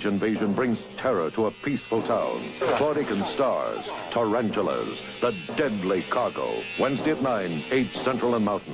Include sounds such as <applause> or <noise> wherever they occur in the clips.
invasion brings terror to a peaceful town. Claude Akins stars Tarantulas, the deadly cargo. Wednesday at 9, 8 Central and Mountain.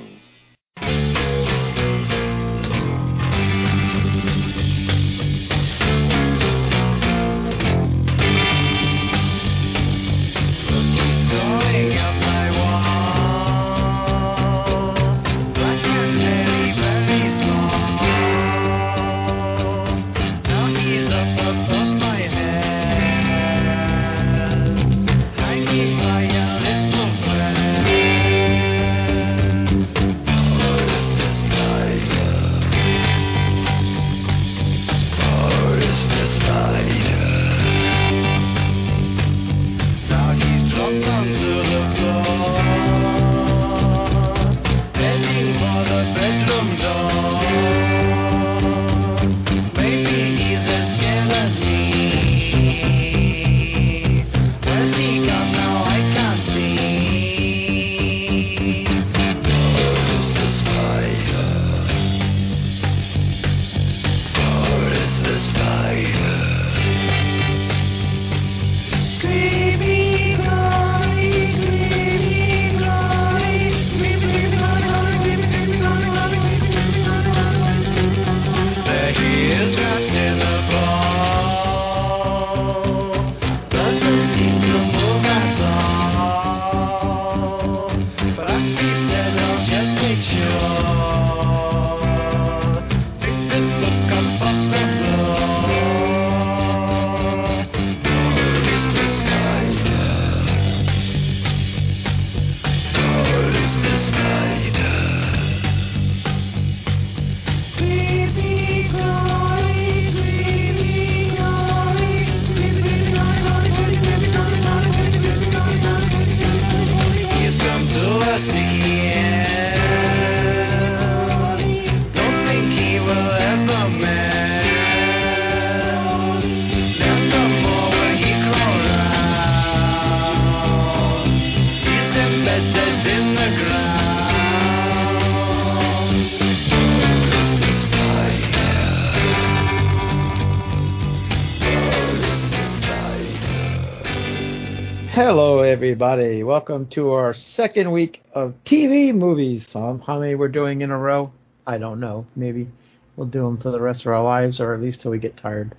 Everybody. Welcome to our second week of TV movies. Um, how many we're doing in a row? I don't know. Maybe we'll do them for the rest of our lives, or at least till we get tired.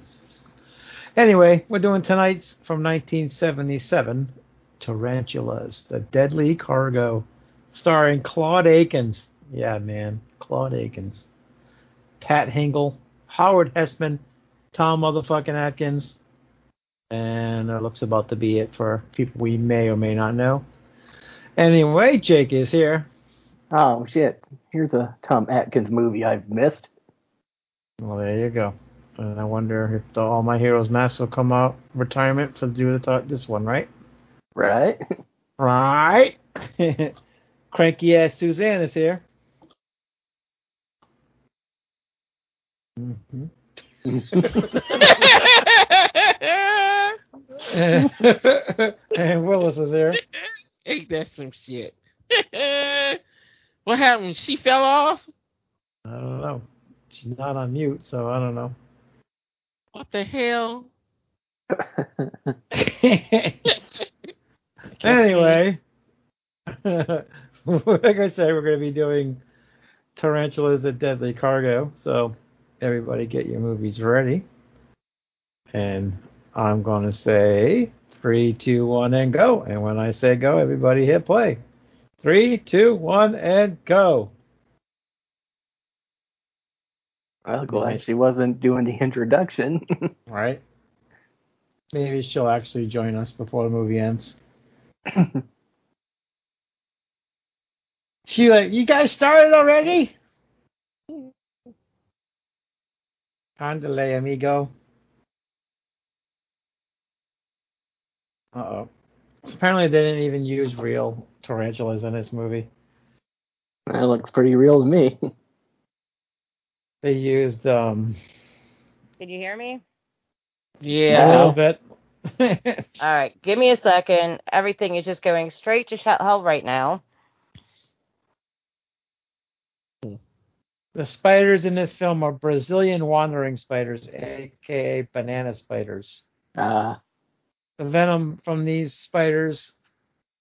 Anyway, we're doing tonight's from 1977, Tarantulas, The Deadly Cargo, starring Claude Akins. Yeah, man, Claude Akins. Pat Hingle, Howard Hesseman, Tom motherfucking Atkins, and that looks about to be it for people we may or may not know. Anyway, Jake is here. Oh shit! Here's a Tom Atkins movie I've missed. Well, there you go. And I wonder if the All My Heroes masks will come out retirement for do the talk this one, right? Right. <laughs> Right. <laughs> Cranky ass Suzanne is here. <laughs> Mm-hmm. <laughs> and, Willis is here. <laughs> Ain't that some shit? <laughs> what happened? She fell off? I don't know. She's not on mute, so I don't know. What the hell? anyway, like I said, we're going to be doing Tarantulas the Deadly Cargo, so everybody get your movies ready. And I'm going to say three, two, one, and go. And when I say go, everybody hit play. Three, two, one, and go. Well, glad she wasn't doing the introduction. <laughs> right. Maybe she'll actually join us before the movie ends. <coughs> she like, you guys started already? Andale, amigo. Uh oh. Apparently, they didn't even use real tarantulas in this movie. That looks pretty real to me. <laughs> They used um. Can you hear me? Yeah, a little bit. <laughs> All right, give me a second. Everything is just going straight to hell right now. The spiders in this film are Brazilian wandering spiders, aka banana spiders. Uh, The venom from these spiders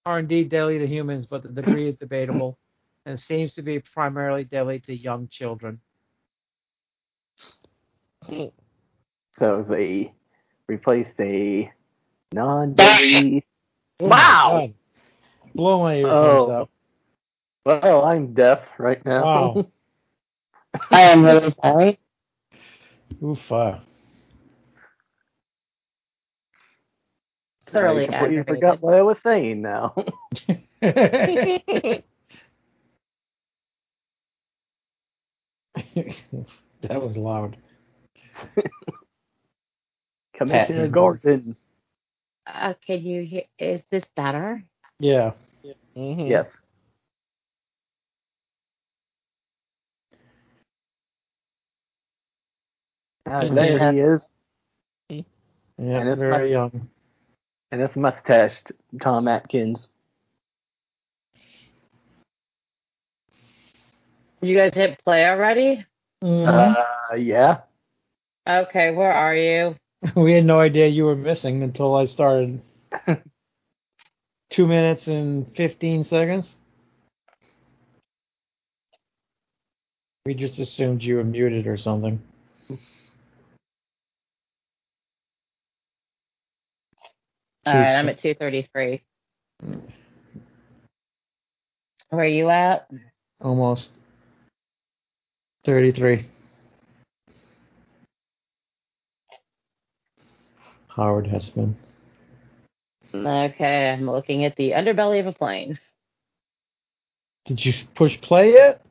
are indeed deadly to humans, but the degree is debatable and seems to be primarily deadly to young children. so they replaced a non-deadly. Oh wow. God. Blow my ears Oh. out. Well, I'm deaf right now. Wow. <laughs> I am really sorry. Oofa. Uh. Thoroughly I completely aggravated. forgot what I was saying now. <laughs> <laughs> that was loud. <laughs> Commissioner Pat. Gordon. Uh, can you hear? Is this better? Yeah. Mhm. Yes. Uh, there there- he is, Yeah, And it's very not- young. And it's mustached Tom Atkins. You guys hit play already? Mhm. Uh, yeah. Okay, where are you? <laughs> we had no idea you were missing until I started. <laughs> Two minutes and 15 seconds. We just assumed you were muted or something. All right, I'm at 233. Where are you at? Almost 33. Howard Hesseman. Okay, I'm looking at the underbelly of a plane. Did you push play yet?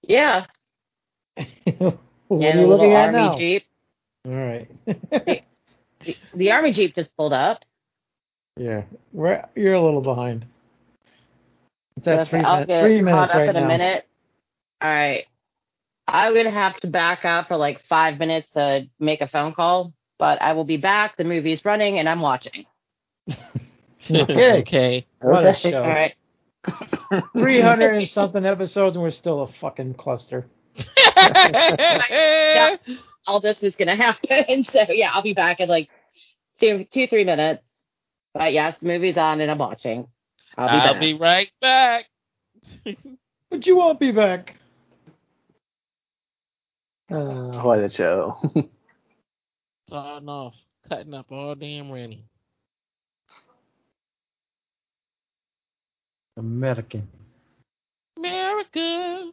Yeah, <laughs> what and are you looking at army now? jeep. All right. The, the army jeep just pulled up. Yeah, we're, you're a little behind. It's at if three, I'll minutes, get three caught up right in a now. minute. All right, I'm gonna have to back up for like five minutes to make a phone call, but I will be back. The movie's running, and I'm watching. <laughs> Okay. okay. What a show. All right. 300 and <laughs> something episodes, and we're still a fucking cluster. <laughs> all this is gonna happen. So yeah, I'll be back in like two, two, three minutes. But yes, the movie's on and I'm watching. I'll be I'll back. be right back. <laughs> But you won't be back. Uh, what a show. <laughs> Starting off, cutting up all damn ready. American. America.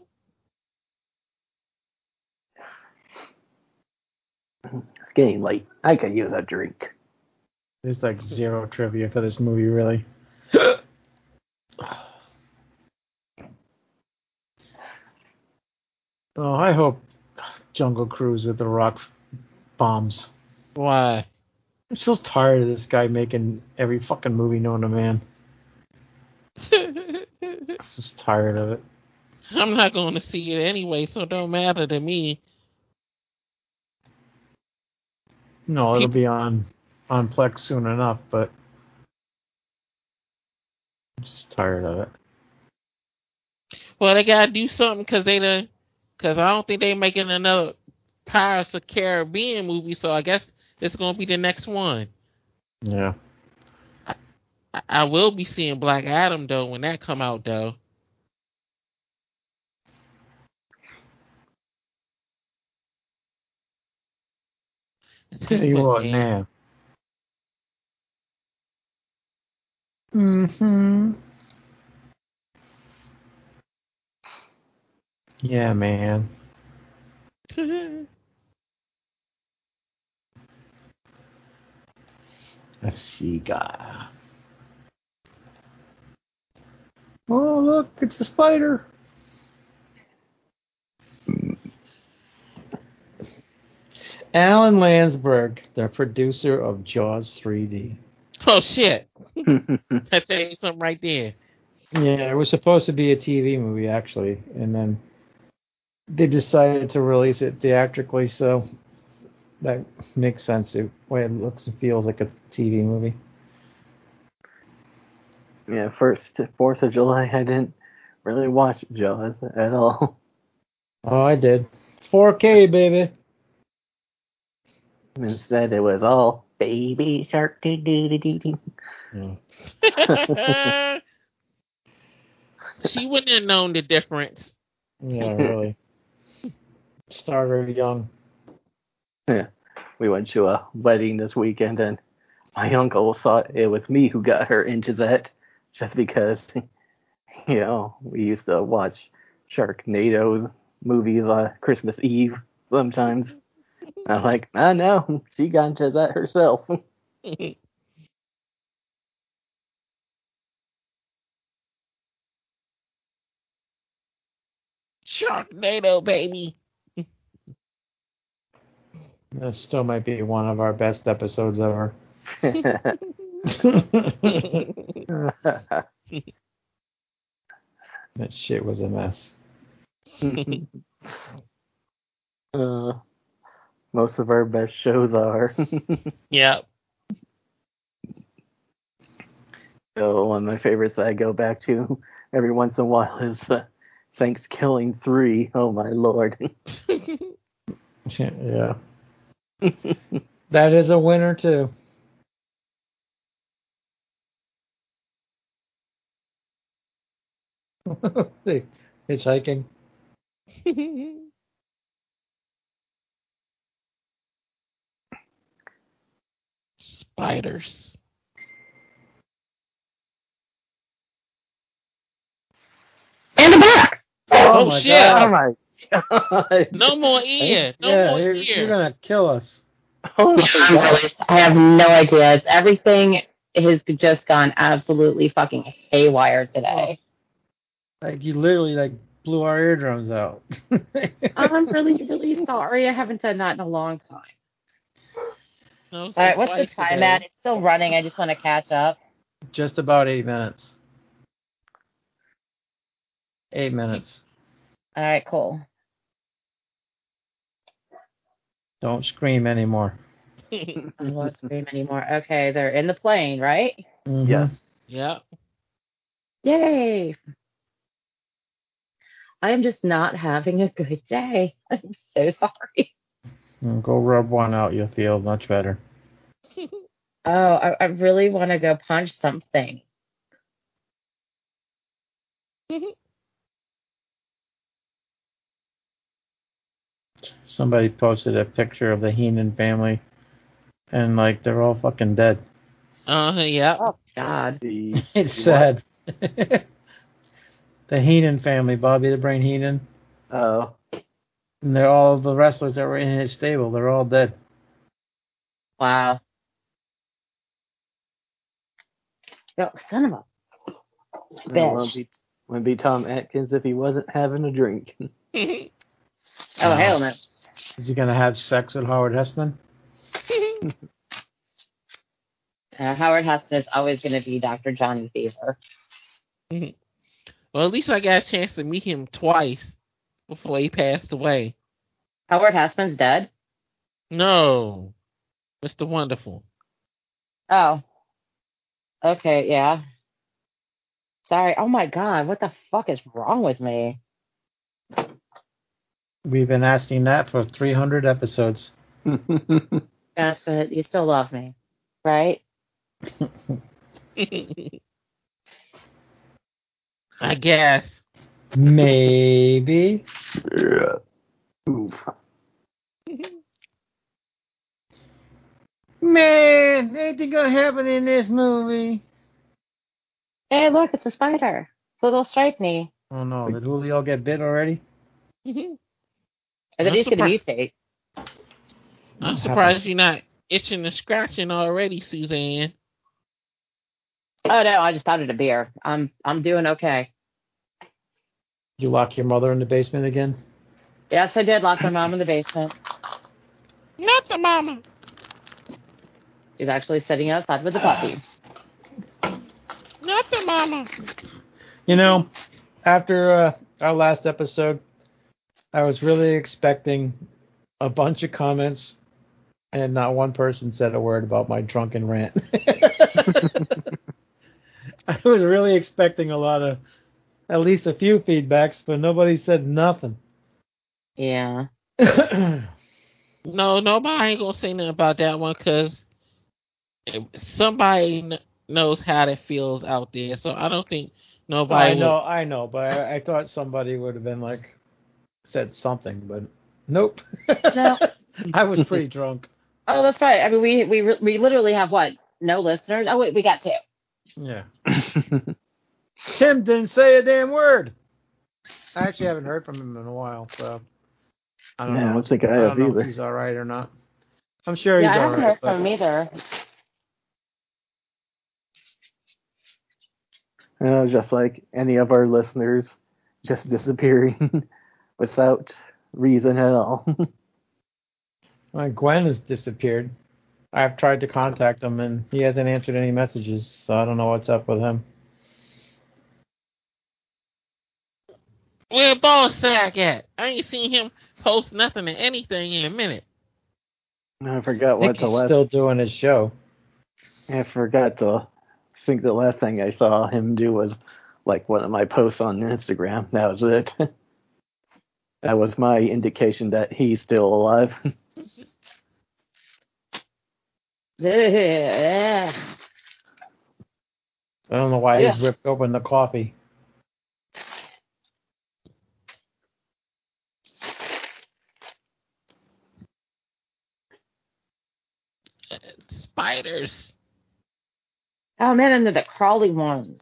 it's getting late. I could use a drink. There's like zero trivia for this movie, really. <coughs> oh, I hope Jungle Cruise with the rock bombs. Why? I'm so tired of this guy making every fucking movie known to man. <laughs> Just tired of it. I'm not going to see it anyway, so it don't matter to me. No, it'll be on on Plex soon enough, but I'm just tired of it. Well, they gotta do something because they done, because I don't think they're making another Pirates of Caribbean movie, so I guess it's gonna be the next one. Yeah. I, I will be seeing Black Adam though when that come out though. Tell you <laughs> what now. Mm-hmm. Yeah, man. <laughs> A sea guy. Oh, look, it's a spider. Alan Landsburg, the producer of Jaws 3D. oh shit! <laughs> I tell you something right there. Yeah, it was supposed to be a TV movie actually, and then they decided to release it theatrically, so that makes sense. The way it looks and feels like a TV movie. yeah, first Fourth of July, I didn't really watch Jaws at all. <laughs> Oh, I did. 4K, baby. Instead, it was all baby shark doo doo doo doo doo. <laughs> she wouldn't have known the difference. Yeah, really. <laughs> Started young. Yeah. We went to a wedding this weekend, and my uncle thought it was me who got her into that, just because, <laughs> you know, we used to watch Sharknado movies on Christmas Eve sometimes. <laughs> I'm like, I know, she got into that herself. <laughs> Sharknado, baby. That still might be one of our best episodes ever. <laughs> that shit was a mess. uh, most of our best shows are. <laughs> yeah. So one of my favorites that I go back to every once in a while is uh, Thanksgiving 3. Oh my lord. <laughs> yeah. <laughs> that is a winner too. See, hitchhiking. Spiders. And I'm back. Oh, oh, my shit. oh my god. <laughs> No more ear. No yeah, more you're, ear. you're gonna kill us. <laughs> Oh my <laughs> I'm god. I have no idea. It's, everything has just gone absolutely fucking haywire today. Oh. Like you literally like blew our eardrums out. I'm really, really sorry. I haven't done that in a long time. No, it's All right, what's the time today. at? It's still running. I just want to catch up. Just about eight minutes. Eight minutes. All right, cool. Don't scream anymore. <laughs> I won't scream anymore. Okay, they're in the plane, right? Mhm. Yes. Yep. Yay! I am just not having a good day. <laughs> I'm so sorry. Mm, Go rub one out. You'll feel much better. <laughs> Oh, I, I really want to go punch something. <laughs> Somebody posted a picture of the Heenan family, and like they're all fucking dead. Uh yeah. Oh God. The, <laughs> It's sad. the Heenan family, Bobby the Brain Heenan. Oh. And they're all the wrestlers that were in his stable. They're all dead. Wow. Yo, son of a It wouldn't bitch. be, wouldn't be Tom Atkins if he wasn't having a drink. <laughs> Oh hell no. Is he gonna have sex with Howard Hesseman? <laughs> Uh, Howard Heston is always going to be Dr. Johnny Fever. <laughs> well, at least I got a chance to meet him twice before he passed away. Howard Heston's dead. No, Mr. Wonderful. Oh. Okay, yeah. Sorry. Oh my god, what the fuck is wrong with me? We've been asking that for 300 episodes. <laughs> Yes, but you still love me, right? <laughs> I guess. Maybe. yeah. Oof. <laughs> Man, anything gonna happen in this movie? Hey, look, it's a spider. It's a little striped knee. Oh no, did Julio get bit already? I think I'm he's going to surprised- mutate. I'm What surprised you're not itching and scratching already, Suzanne. Oh no, I just powdered a beer. I'm I'm doing okay. You lock your mother in the basement again? Yes, I did lock my mom in the basement. Not the mama. She's actually sitting outside with the puppy. Not the mama. You know, after uh, our last episode, I was really expecting a bunch of comments, and not one person said a word about my drunken rant. <laughs> <laughs> I was really expecting a lot of, at least a few feedbacks, but nobody said nothing. Yeah. No, nobody ain't gonna say nothing about that one because somebody kn- knows how that feels out there. So I don't think nobody. I would- know, I know, but I, I thought somebody would have been like said something, but nope. No. <laughs> I was pretty drunk. Oh, that's right. I mean, we we we literally have what? No listeners. Oh wait, we got two. Yeah. <laughs> Tim didn't say a damn word. I actually haven't heard from him in a while, so I don't Yeah, I know. don't think I I don't have know either. if he's all right or not. I'm sure yeah, he's I all haven't right. heard from him either. Uh, just like any of our listeners, just disappearing <laughs> without reason at all. <laughs> Well, Gwen has disappeared. I've tried to contact him and he hasn't answered any messages, so I don't know what's up with him. Where Boss Sack at? I ain't seen him post nothing or anything in a minute. I forgot I what think the he's last. still doing his show. I forgot to. I think the last thing I saw him do was like one of my posts on Instagram. That was it. <laughs> that was my indication that he's still alive. <laughs> <laughs> I don't know why Yeah. he ripped open the coffee. Spiders. oh man, and they're the crawly ones.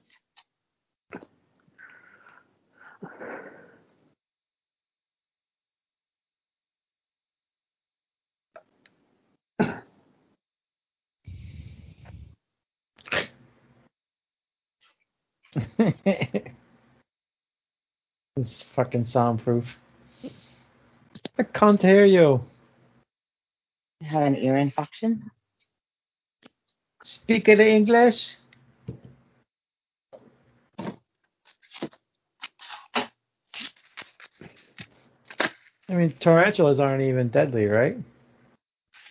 <laughs> it's fucking soundproof. I can't hear you. Have an ear infection. Speak it English. I mean, tarantulas aren't even deadly, right?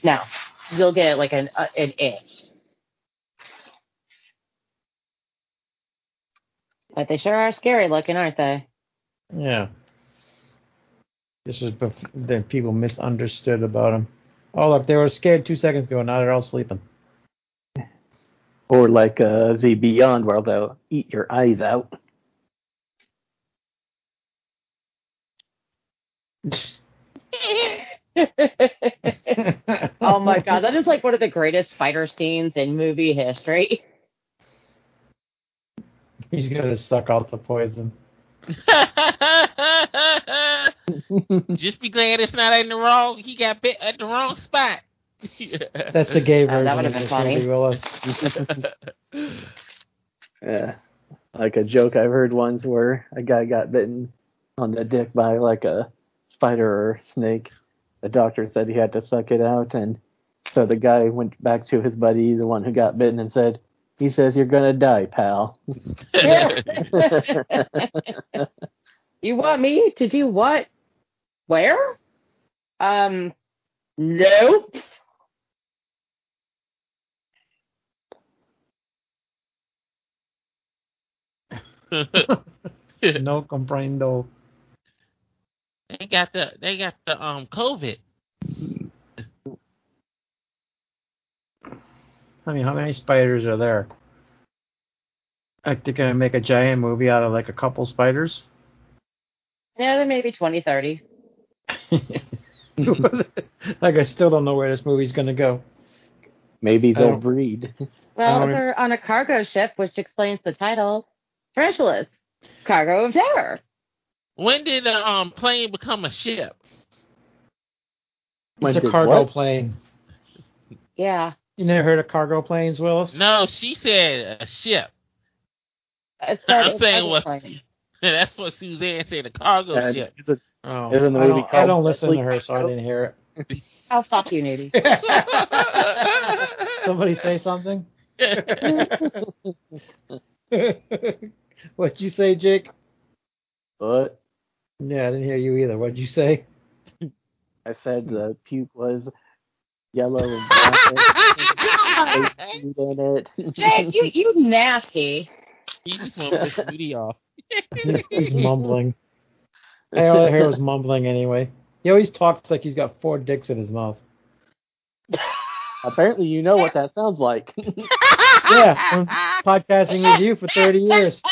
No, you'll get like an uh, an itch. But they sure are scary looking, aren't they? Yeah. This is bef- that people misunderstood about them. Oh, look, they were scared two seconds ago. Now they're all sleeping. Or like uh, the Beyond World, they'll eat your eyes out. <laughs> oh my god, that is like one of the greatest fighter scenes in movie history. He's gonna suck out the poison. <laughs> <laughs> Just be glad it's not in the wrong. He got bit at the wrong spot. That's the gay version that of would've been funny. Willis. <laughs> Yeah. Like a joke I've heard once where a guy got bitten on the dick by like a spider or snake. The doctor said he had to suck it out, and so the guy went back to his buddy, the one who got bitten, and said, "He says you're gonna die, pal." <laughs> <laughs> you want me to do what? Where? Um, nope. <laughs> no comprendo. they got the they got the um COVID. I mean, how many spiders are there? Like they're gonna make a giant movie out of like a couple spiders? Yeah, there may be 20, 30. <laughs> like I still don't know where this movie's gonna go. Maybe they'll breed. Well, they're on a cargo ship, which explains the title. Tarantulas, cargo of terror. When did a um plane become a ship? When it's a cargo what? plane. Yeah. You never heard of cargo planes, Willis? No, she said a ship. It I'm saying what plane. <laughs> that's what Suzanne said, a cargo And ship. is it- Oh, Isn't I movie don't, I don't listen to her, so I didn't hear it. Oh, fuck you, Nudie. <laughs> Somebody say something? <laughs> <laughs> What'd you say, Jake? What? Yeah, I didn't hear you either. What'd you say? <laughs> I said the puke was yellow and <laughs> black. with in it. Jake, you, you nasty. He just want to piss Judy off. He's mumbling. I all I heard was mumbling anyway. He always talks like he's got four dicks in his mouth. Apparently, you know what that sounds like. Yeah, I'm podcasting with you for 30 years.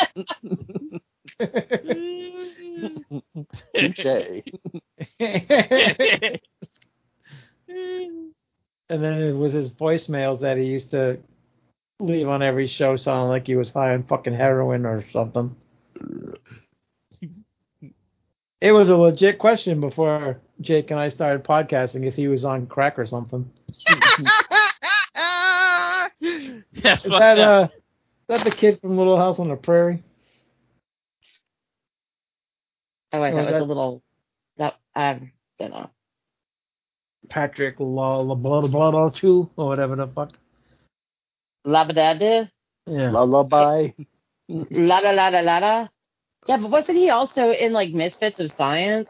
Touche. <laughs> and then it was his voicemails that he used to leave on every show sounding like he was high on fucking heroin or something. It was a legit question before Jake and I started podcasting if he was on crack or something. <laughs> <laughs> That's Is fucked that uh is that the kid from Little House on the Prairie? Oh wait, Or that is was that- a little. That I don't know. Patrick La La blah blah blah two or whatever the fuck. Labadada, Yeah. Lullaby. <laughs> la la la la la la. Yeah, but wasn't he also in like Misfits of Science?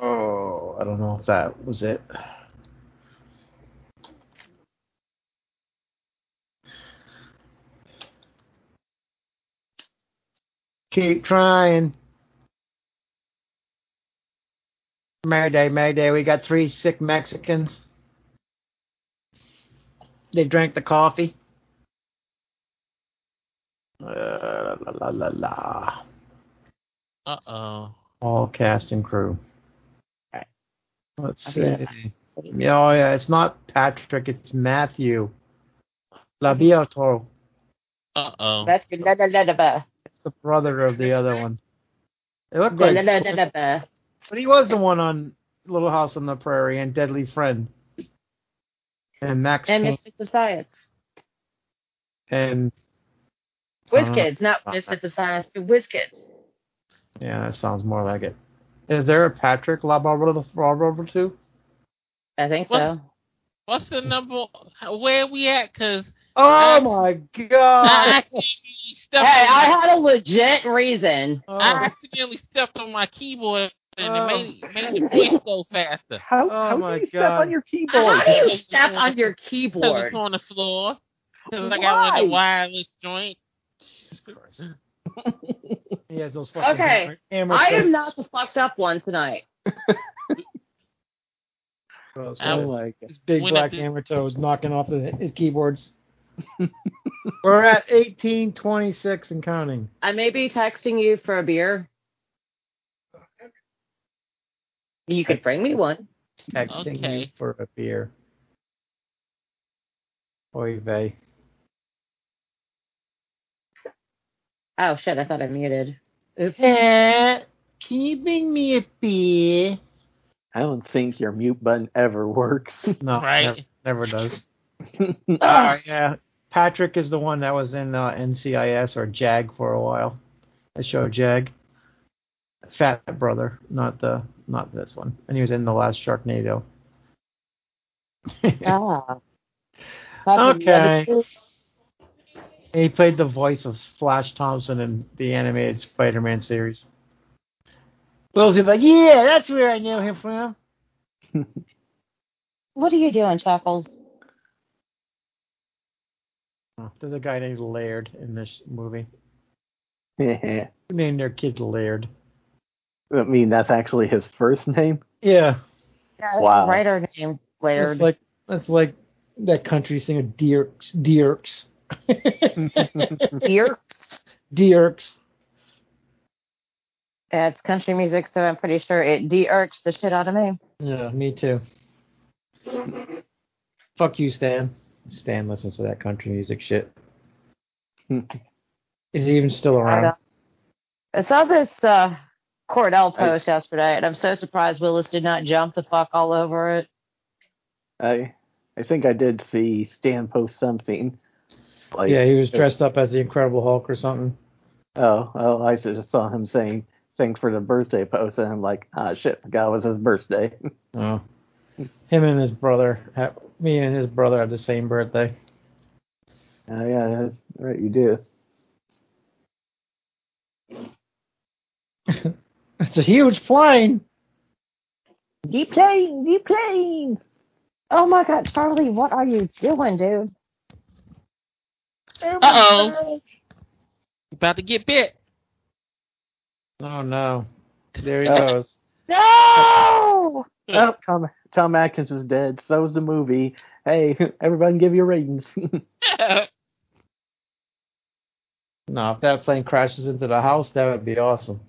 Oh, I don't know if that was it. Keep trying. Mayday, Mayday, we got three sick Mexicans. They drank the coffee. Uh, la la la la. Uh oh. All cast and crew. Right. Let's see. Yeah, oh yeah, it's not Patrick, it's Matthew. Laborteaux. Uh oh. That's la the brother of the other one. It looked like, but he was the one on Little House on the Prairie and Deadly Friend. And Max And Payne Misfits of Science. and Whiz Uh, Kids, not Misfits of Science, but Whiz Kids. yeah, that sounds more like it. Is there a Patrick Labyorteaux too? I think What? so. What's the number? Where we at? Cause Oh Uh, my I god! accidentally stepped Hey, on I my, had a legit reason. Oh, I accidentally stepped on my keyboard and Oh. it made, made the voice go faster. How, Oh how my do you step on your keyboard? How do you step on your Cause keyboard? it's on the floor. Cause I got one of the wireless joint. he has those fucking Okay, hammer- hammer I am not the fucked up one tonight. <laughs> Those I Oh guys. my god. his big black it- hammer toes knocking off the, his keyboards. <laughs> We're at eighteen twenty six and counting. I may be texting you for a beer. You could bring me one. Texting you for a beer. Oy vey. Oh shit, I thought I muted. Uh, Pat, can you bring me a beer? I don't think your mute button ever works. <laughs> No, Right. never, never does. Ugh. <laughs> Uh, <laughs> yeah, Patrick is the one that was in uh, NCIS or JAG for a while. The show JAG. Fat brother, not the not this one. And he was in the last Sharknado. Ah. Okay. he played the voice of Flash Thompson in the animated Spider-Man series. Will's like, yeah, that's where I know him from. <laughs> What are you doing, Chuckles? There's a guy named Laird in this movie. <laughs> I Who named their kid Laird? I mean, that's actually his first name. Yeah, Yeah, Wow. Writer name Laird. That's like that's like that country singer Dierks. Dierks. Beer. <laughs> Dierks. Yeah, it's country music, so I'm pretty sure it de-irks the shit out of me. Yeah, me too. Fuck you, Stan. Stan listens to that country music shit. Is he even still around? know. I saw this uh, Cordell post yesterday, and I'm so surprised Willis did not jump the fuck all over it. I I think I did see Stan post something. Like, yeah, he was dressed up as the Incredible Hulk or something. Oh, oh, I just saw him saying thanks for the birthday post, and I'm like, ah, shit, forgot it was his birthday. <laughs> Oh. Him and his brother, ha- me and his brother have the same birthday. Oh yeah, that's right, you do. <laughs> It's a huge plane. Deep plane, deep plane. Oh my god, Charlie, what are you doing, dude? Uh oh. About to get bit. Oh no. There he Oh. goes. No! <laughs> Oh, Tom Tom Atkins is dead. So is the movie. Hey, <laughs> everybody, give your ratings. <laughs> No, if that plane crashes into the house, that would be awesome.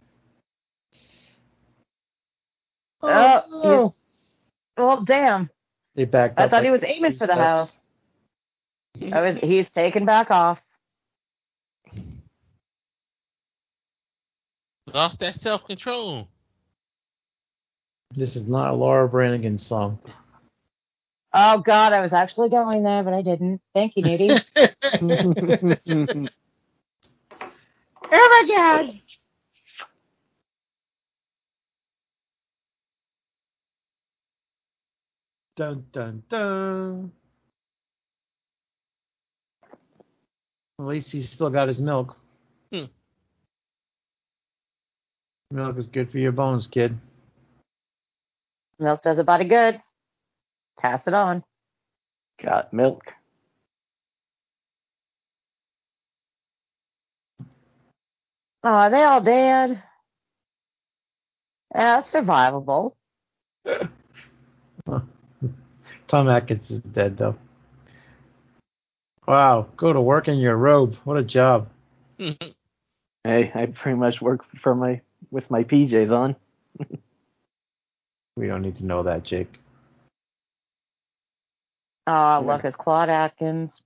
Oh, uh, no. Well, damn. He backed up. I up thought he was aiming three for the steps. house. I was, he's taken back off. Lost that self control. This is not a Laura Branigan song. Oh, God, I was actually going there, but I didn't. Thank you, Nudie. <laughs> oh, my God. Dun dun dun. At least he's still got his milk. Hmm. Milk is good for your bones, kid. Milk does a body good. Pass it on. Got milk. Oh, are they all dead? Yeah, it's survivable. <laughs> Tom Atkins is dead though. Wow, go to work in your robe. What a job. <laughs> Hey, I pretty much work for my with my PJs on. We don't need to know that, Jake. Oh, look, it's Claude Atkins.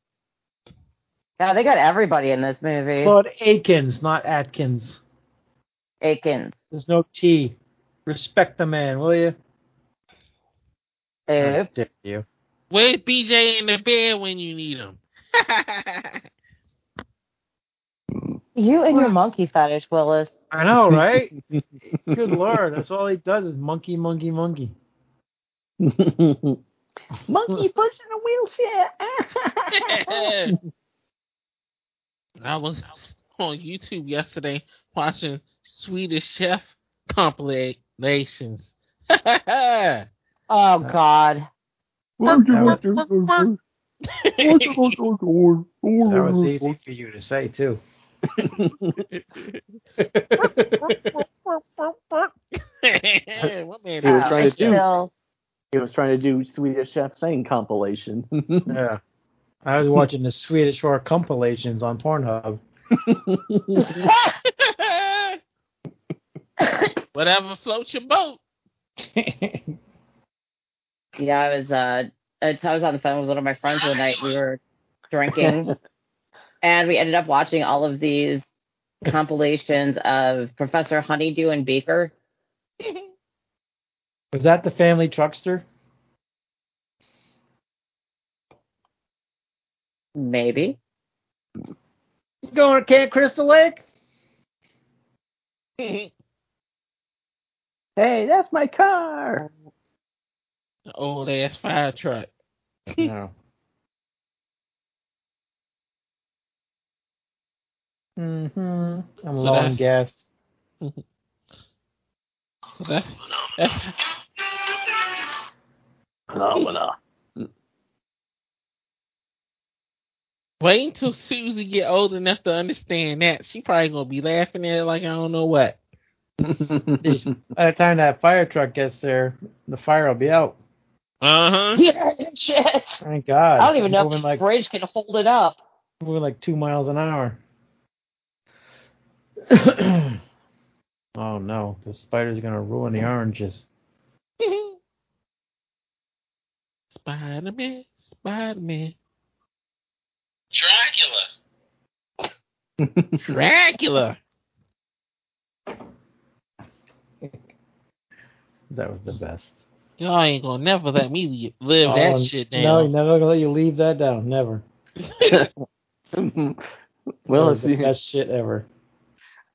Yeah, they got everybody in this movie. Claude Akins, not Atkins. Akins. There's no T. Respect the man, will you? Oops. Dare you. Where's BJ in the bed when you need him? <laughs> You and your monkey fetish, Willis. I know, right? <laughs> Good lord, that's all he does is monkey, monkey, monkey. <laughs> Monkey pushing a wheelchair. <laughs> I was on YouTube yesterday watching Swedish Chef compilations. Oh, God. That was easy for you to say too. What man? He was trying to do- he was trying to do Swedish Chef Thing compilation. <laughs> yeah. I was watching the Swedish horror compilations on Pornhub. <laughs> Whatever floats your boat. <laughs> yeah, I was, uh, I was on the phone with one of my friends one night. We were drinking, and we ended up watching all of these compilations of Professor Honeydew and Beaker. <laughs> Was that the family truckster? Maybe. You going to Camp Crystal Lake? <laughs> hey, that's my car. The old ass fire truck. <laughs> No. Mm-hmm. I'm So low on that's- gas. So that's, that's Phenomena. wait until Susie get old enough to understand that. She probably gonna be laughing at it like I don't know what. By the time that fire truck gets there, the fire will be out. Uh huh. Yeah, <laughs> shit. Thank God. I don't even know if moving the like bridge can hold it up. moving like two miles an hour. <coughs> oh no, the spider's gonna ruin the oranges. <laughs> Spider Man, Spider Man, Dracula. <laughs> Dracula. That was the best. Y'all ain't gonna never let me li- live Oh, that shit down. No, down. he's never gonna let you leave that down. Never. <laughs> well, that it's the best shit ever.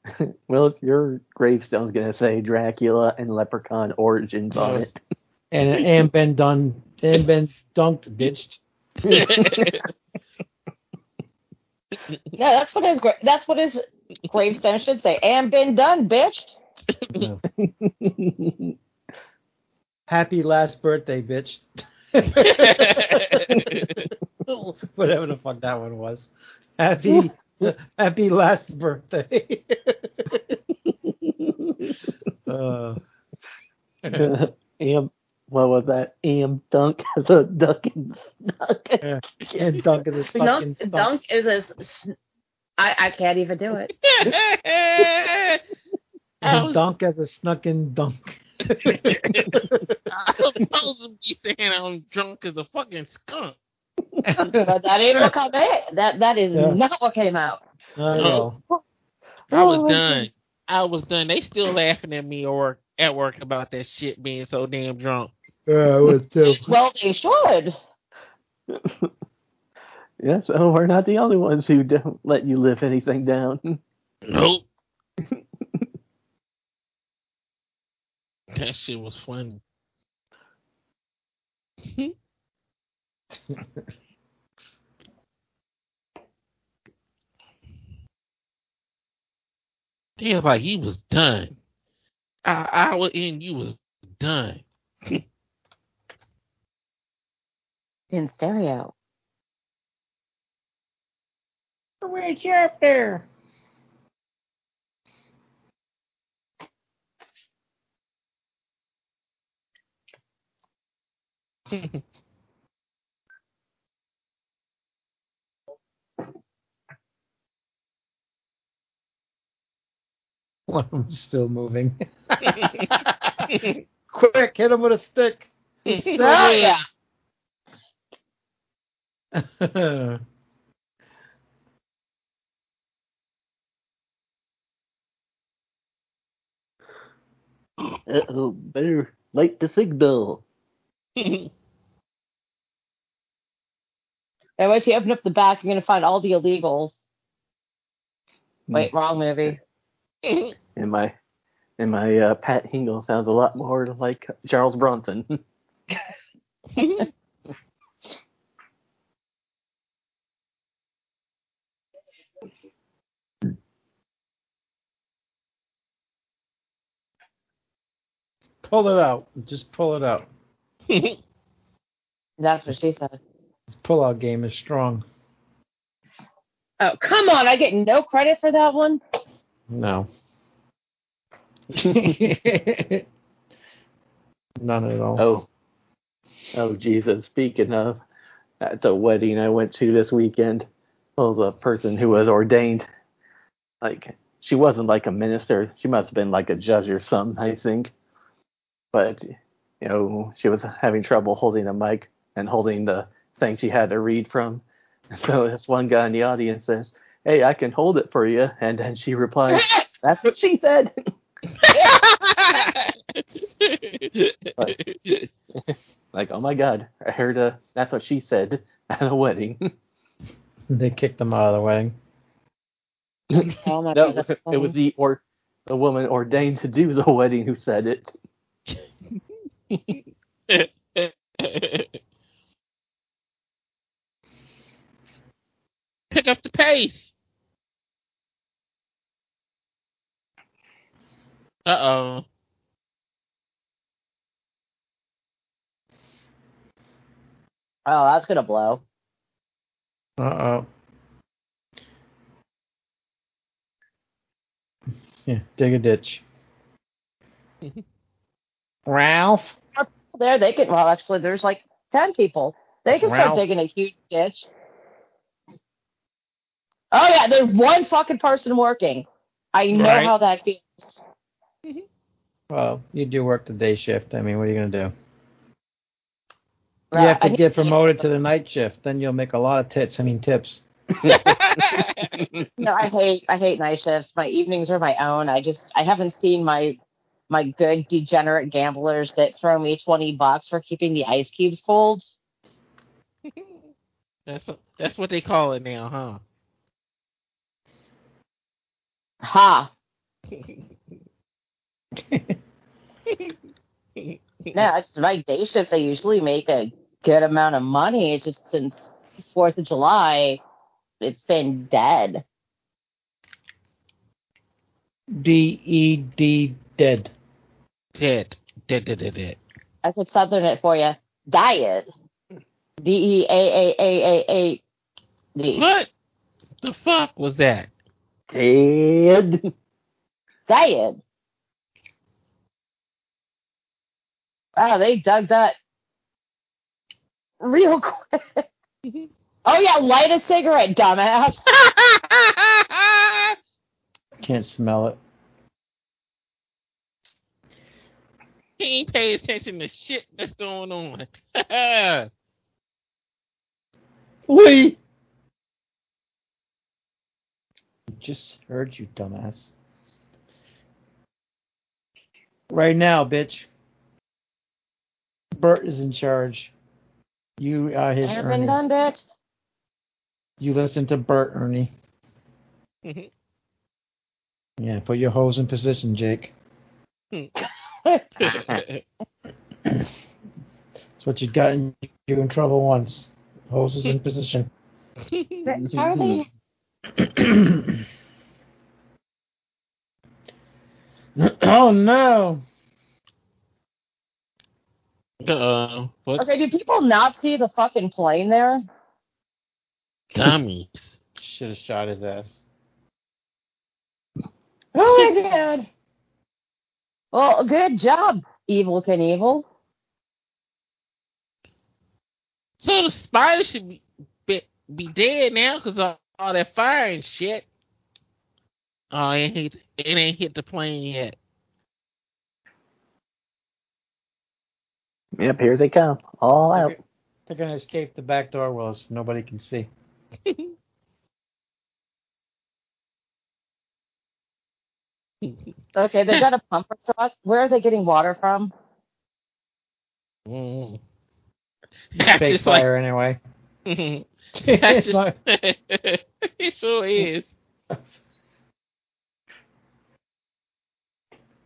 <laughs> well, it's your gravestone's gonna say Dracula and Leprechaun origins on it. And and <laughs> been done and been dunked, bitch. <laughs> No, that's what his gra- that's what his gravestone should say. And been done, bitch. No. Happy last birthday, bitch. Whatever the fuck that one was. Happy happy last birthday. <laughs> uh, Am, what was that? Am dunk the Dunkin' Duck. and Dunk is a fucking Dunk, stunk. dunk is a. s- I, I can't even do it. <laughs> And was, Dunk as a snuck-in dunk. <laughs> I was supposed to be saying I'm drunk as a fucking skunk. But that ain't what came out. That that is Yeah. not what came out. I know. I was Oh, done. I was done. They still laughing at me at work at work about that shit being so damn drunk. Yeah, I was too. <laughs> Well, they should. <laughs> yeah, oh, so we're not the only ones who don't let you live anything down. Nope. <laughs> that shit was funny. He was like, he was done. I, I was in, you was done. <laughs> In stereo. Where's you up there? <laughs> One of them's still moving. <laughs> Quick, hit him with a stick. Oh yeah. <laughs> Uh-oh, better light the signal. And once you open up the back, you're gonna find all the illegals. Wait, hmm. wrong movie. <laughs> And my and my uh, Pat Hingle sounds a lot more like Charles Bronson. <laughs> pull it out. Just pull it out. <laughs> That's what she said. His pull-out game is strong. Oh come on! I get no credit for that one. No. <laughs> None at all. Oh. Oh Jesus. Speaking of at the wedding I went to this weekend was a person who was ordained like she wasn't like a minister. She must have been like a judge or something, I think. But you know, she was having trouble holding a mic and holding the thing she had to read from. <laughs> So this one guy in the audience says, Hey, I can hold it for you and then she replies, <laughs> That's what she said. <laughs> <laughs> like, oh my god, I heard uh, that's what she said at a wedding. They kicked them out of the wedding. Oh my no, God, it was the or the woman ordained to do the wedding who said it. Up the pace. Uh oh. Oh, that's gonna blow. Uh oh. Yeah, dig a ditch. <laughs> Ralph? There, they can. Well, actually, there's like ten people. They can start digging a huge ditch. Oh yeah, there's one fucking person working. I know Right. how that feels. Mm-hmm. Well, you do work the day shift. I mean, what are you going to do? Right, You have to get promoted to the night shift. Then you'll make a lot of tits. I mean, tips. <laughs> <laughs> No, I hate I hate night shifts. My evenings are my own. I just I haven't seen my my good degenerate gamblers that throw me twenty bucks for keeping the ice cubes cold. <laughs> That's that's what they call it now, huh? Ha! No, it's my day shifts. I usually make a good amount of money. It's just since Fourth of July, it's been dead. D E D dead. Dead. Dead, dead, dead, dead. I could southern it for you. Diet. D E A A A A A D. What the fuck was that? Dead. Dead. Wow, they dug that real <laughs> quick. oh yeah, light a cigarette, dumbass. <laughs> Can't smell it. he ain't pay attention to shit that's going on. <laughs> Lee! Just heard you, dumbass. Right now, bitch. Bert is in charge. You are his I haven't been done, bitch. You listen to Bert, Ernie. <laughs> Yeah, put your hose in position, Jake. <laughs> That's what you got in, you in trouble once. Hose is in position. How <laughs> are they? <clears throat> oh no! uh, what Okay, do people not see the fucking plane there? Tommy <laughs> Should have shot his ass. Oh my god. Well, good job, Evel Knievel. So the spider should be be, be dead now because of all that fire and shit. Oh, it ain't hit, it ain't hit the plane yet. Yep, here they come. All out. They're gonna escape the back door well so nobody can see. <laughs> Okay, they got a pumper truck. Where are they getting water from? Mm. That's <laughs> Fake just like fire anyway. That's <laughs> just not- <laughs> it sure is.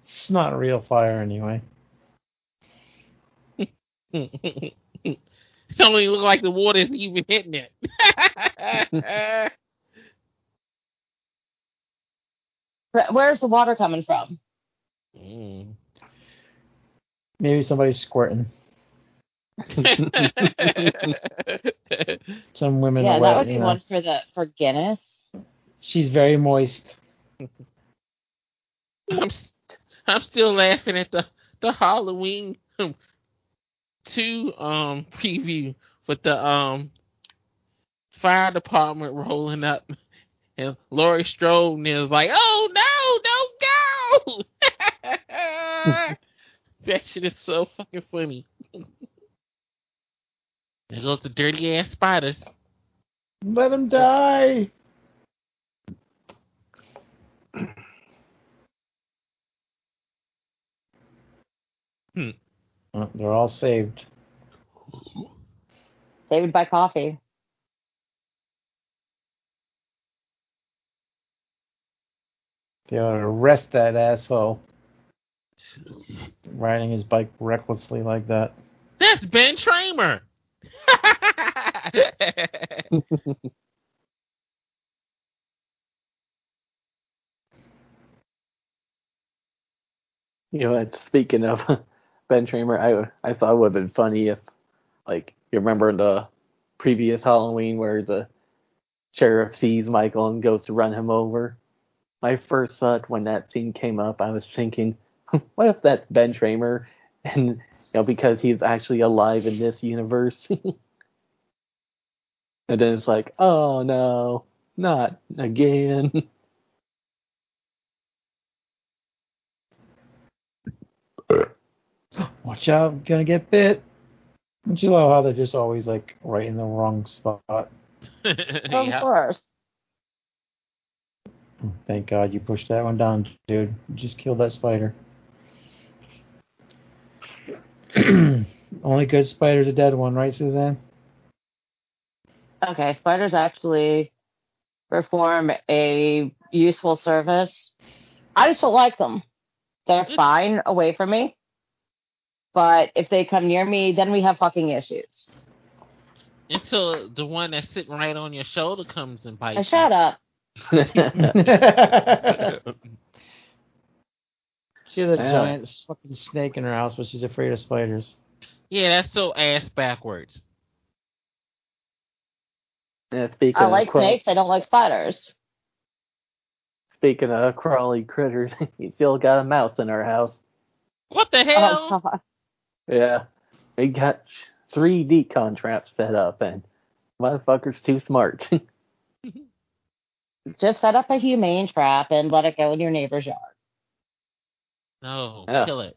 It's not real fire anyway. it <laughs> don't even look like the water's even hitting it. Where's the water coming from? Mm. Maybe somebody's squirting. <laughs> Some women yeah, are that would be you know. one for the for Guinness. She's very moist. <laughs> I'm s- I'm still laughing at the the Halloween <laughs> two um preview with the um fire department rolling up and Laurie Strode is like, "Oh no, don't go!" that shit is so fucking funny. There goes the dirty ass spiders. Let them die. Hmm. Oh, they're all saved. Saved by coffee. They ought to arrest that asshole. Riding his bike recklessly like that. That's Ben Tramer. <laughs> You know, and speaking of <laughs> Ben Tramer, I I thought it would have been funny if, like, you remember the previous Halloween where the sheriff sees Michael and goes to run him over. My first thought when that scene came up, I was thinking, <laughs> what if that's Ben Tramer, and you know because he's actually alive in this universe. And then it's like, oh no, not again. <laughs> Watch out, I'm gonna get bit. Don't you love how they're just always like right in the wrong spot? <laughs> Of yeah. course. Thank God you pushed that one down, dude. You just killed that spider. <clears throat> Only good spider's a dead one, right, Suzanne? Okay, spiders actually perform a useful service. I just don't like them. They're fine away from me. But if they come near me, then we have fucking issues. Until the one that's sitting right on your shoulder comes and bites. Uh, shut up. <laughs> she has a Yeah. giant fucking snake in her house, but she's afraid of spiders. Yeah, that's so ass backwards. Yeah, speaking I of like crawl- snakes. I don't like spiders. Speaking of crawly critters, <laughs> we still got a mouse in our house. What the hell? <laughs> Oh, God. Yeah, they got three decon traps set up, and motherfucker's too smart. <laughs> Just set up a humane trap and let it go in your neighbor's yard. No, Yeah. kill it.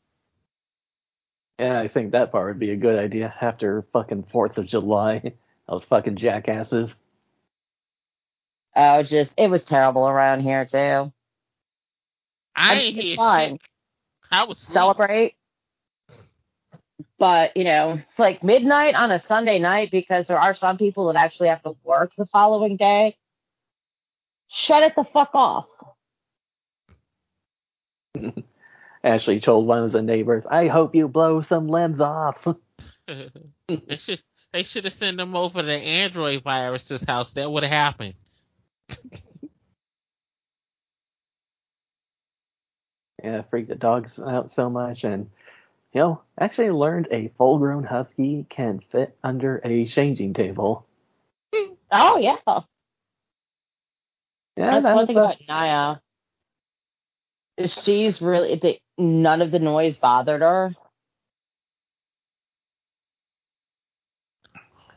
yeah, I think that part would be a good idea after fucking Fourth of July. Those fucking jackasses. Oh, just it was terrible around here too. I mean, ain't it's hear fine. shit. I was asleep. Celebrate. But, you know, like midnight on a Sunday night because there are some people that actually have to work the following day. Shut it the fuck off. <laughs> Ashley told one of the neighbors, "I hope you blow some limbs off." <laughs> <laughs> they should they should have sent them over to Android virus's house. That would have happened. Yeah, freaked the dogs out so much, and you know, actually learned a full-grown husky can fit under a changing table. Oh yeah. Yeah, That's that one was thing a- about Naya. She's really the, none of the noise bothered her.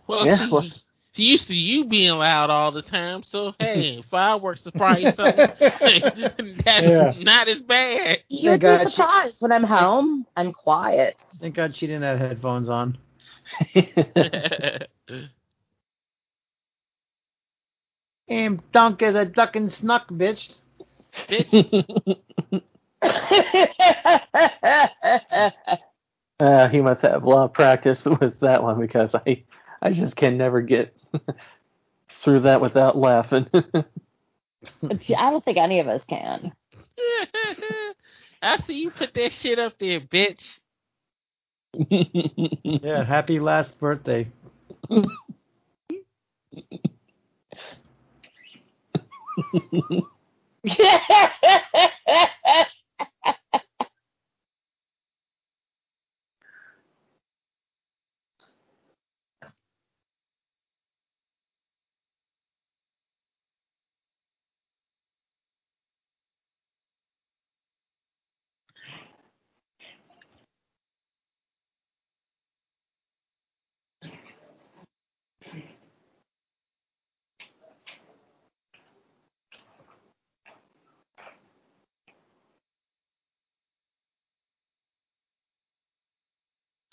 Well, Yeah, she, well- she used to you being loud all the time. So hey, <laughs> fireworks is probably something <laughs> that's Yeah. not as bad. You would God, be she- surprised when I'm home. I'm quiet. Thank God she didn't have headphones on. <laughs> Am dunk is a ducking snuck, bitch. Bitch, uh, he must have a lot of practice with that one because I, I just can never get <laughs> through that without laughing. I don't think any of us can. <laughs> I see you put that shit up there, bitch. <laughs> Yeah, happy last birthday.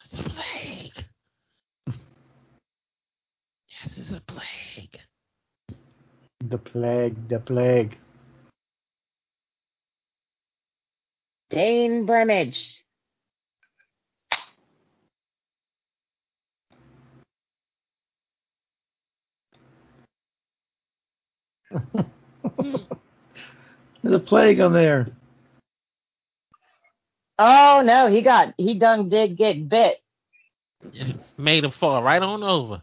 It's a plague. Yes, it's a plague. The plague, the plague. Dane Brimage. <laughs> There's a plague on there. Oh no, he got he done did get bit. <laughs> Made him fall right on over.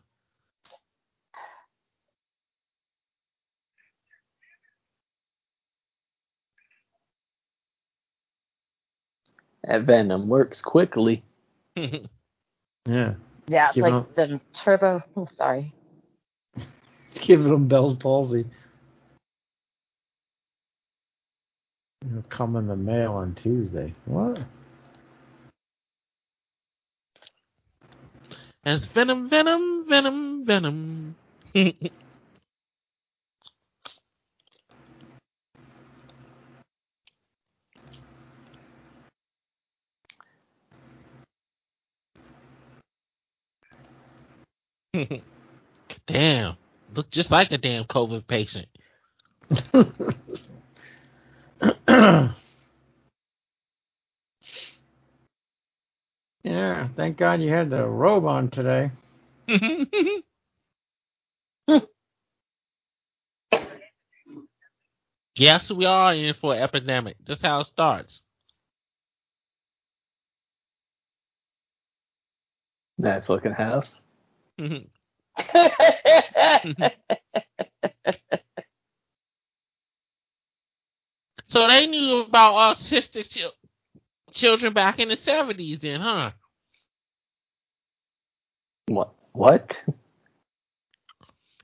That venom works quickly. <laughs> Yeah. Yeah, it's Give like him the turbo. oh, sorry. <laughs> Giving them Bell's palsy. It'll come in the mail on Tuesday. What? As venom, venom, venom, venom. <laughs> <laughs> damn. Look just like a damn COVID patient. <coughs> yeah, thank God you had the robe on today. <laughs> yes, we are in for an epidemic. That's how it starts. Nice looking house. Mm-hmm. <laughs> so they knew about uh, autistic chil- children back in the 70s then, huh? What? What?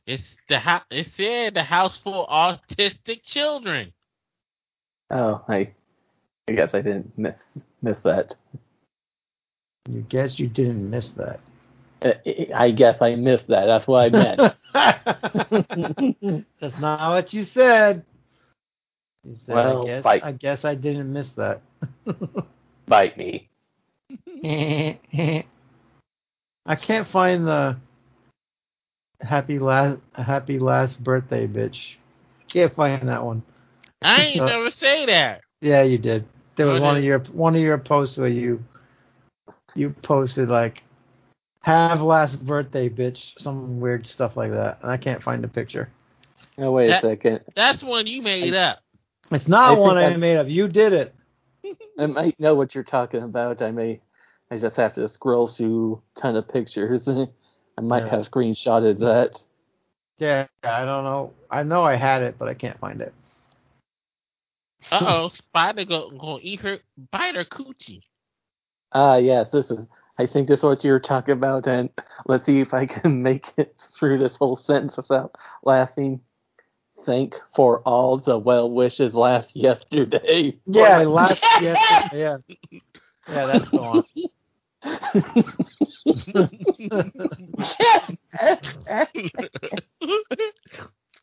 It's the ho- it said the house for autistic children. Oh, I, I guess I didn't miss miss that. You guess you didn't miss that. Uh, I guess I missed that. That's what I meant. <laughs> <laughs> That's not what you said. You said Well, I guess bite. I guess I didn't miss that. <laughs> Bite me. I can't find the happy last happy last birthday bitch. Can't find that one. I ain't Uh, never say that. Yeah, you did. There was Oh, one did- of your one of your posts where you you posted like have last birthday bitch, some weird stuff like that. And I can't find the picture. No, wait That- a second. That's one you made up. It's not I one I I- made up. You did it. I might know what you're talking about. I may. I just have to scroll through a ton of pictures. <laughs> I might Yeah. have screenshotted that. Yeah, I don't know. I know I had it, but I can't find it. Uh oh, <laughs> Spider go gonna eat her, bite her coochie. Ah, yes, this is. I think this is what you're talking about, and let's see if I can <laughs> make it through this whole sentence without laughing. Thank for all the well wishes last yesterday. Yeah, last yeah, yeah. Yeah, that's the one. <laughs>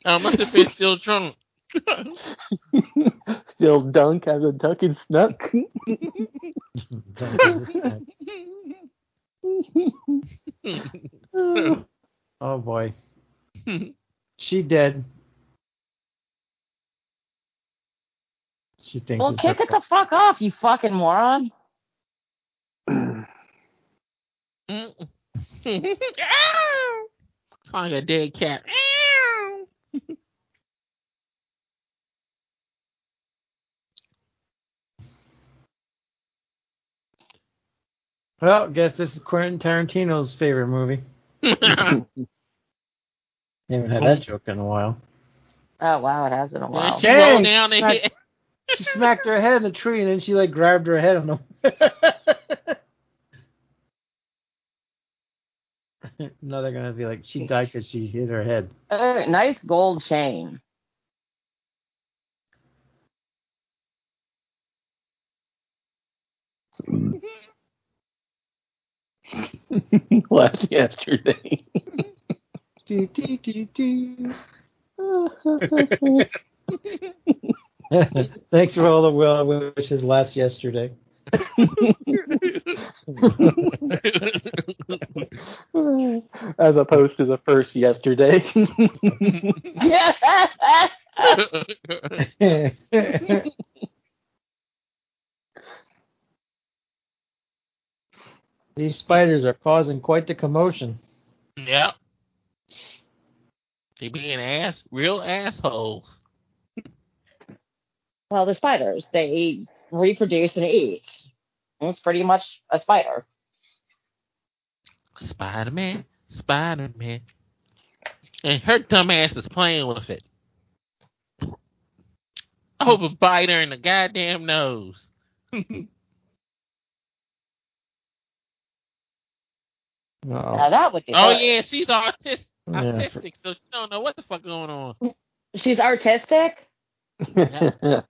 I must have been still drunk. <laughs> Still dunk as a duck and snuck. Oh boy. <laughs> She dead. She thinks well, kick it the fuck off, you fucking moron. <clears throat> <laughs> Like a dead cat. Well, guess this is Quentin Tarantino's favorite movie. <laughs> Haven't had that joke in a while. Oh wow, it has been a while. she Dang, down the smack- hit. She smacked her head in the tree and then she like grabbed her head on the <laughs> No, they're gonna be like she died because she hit her head. Oh, nice gold chain. <laughs> last yesterday. Do, do, do, do. Thanks for all the well wishes last yesterday. <laughs> As opposed to the first yesterday. <laughs> These spiders are causing quite the commotion. yep. They being ass, real assholes. well, they're spiders. They reproduce and eat. It's pretty much a spider. Spider Man, Spider Man. And her dumb ass is playing with it. I hope a bite her in the goddamn nose. <laughs> Now Uh-oh. that would be. Oh good. yeah, she's artistic, Yeah, so she don't know what the fuck going on. She's artistic. <laughs> They're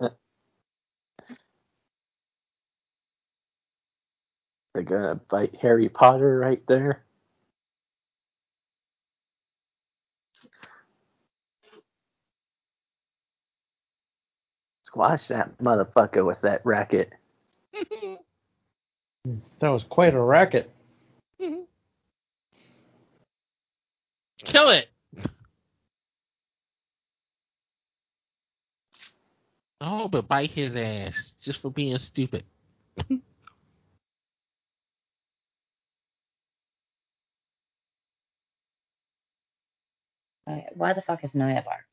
gonna bite Harry Potter right there. Squash that motherfucker with that racket. <laughs> That was quite a racket. <laughs> Kill it. I hope it bite his ass just for being stupid. <laughs> Why the fuck is Naya barking?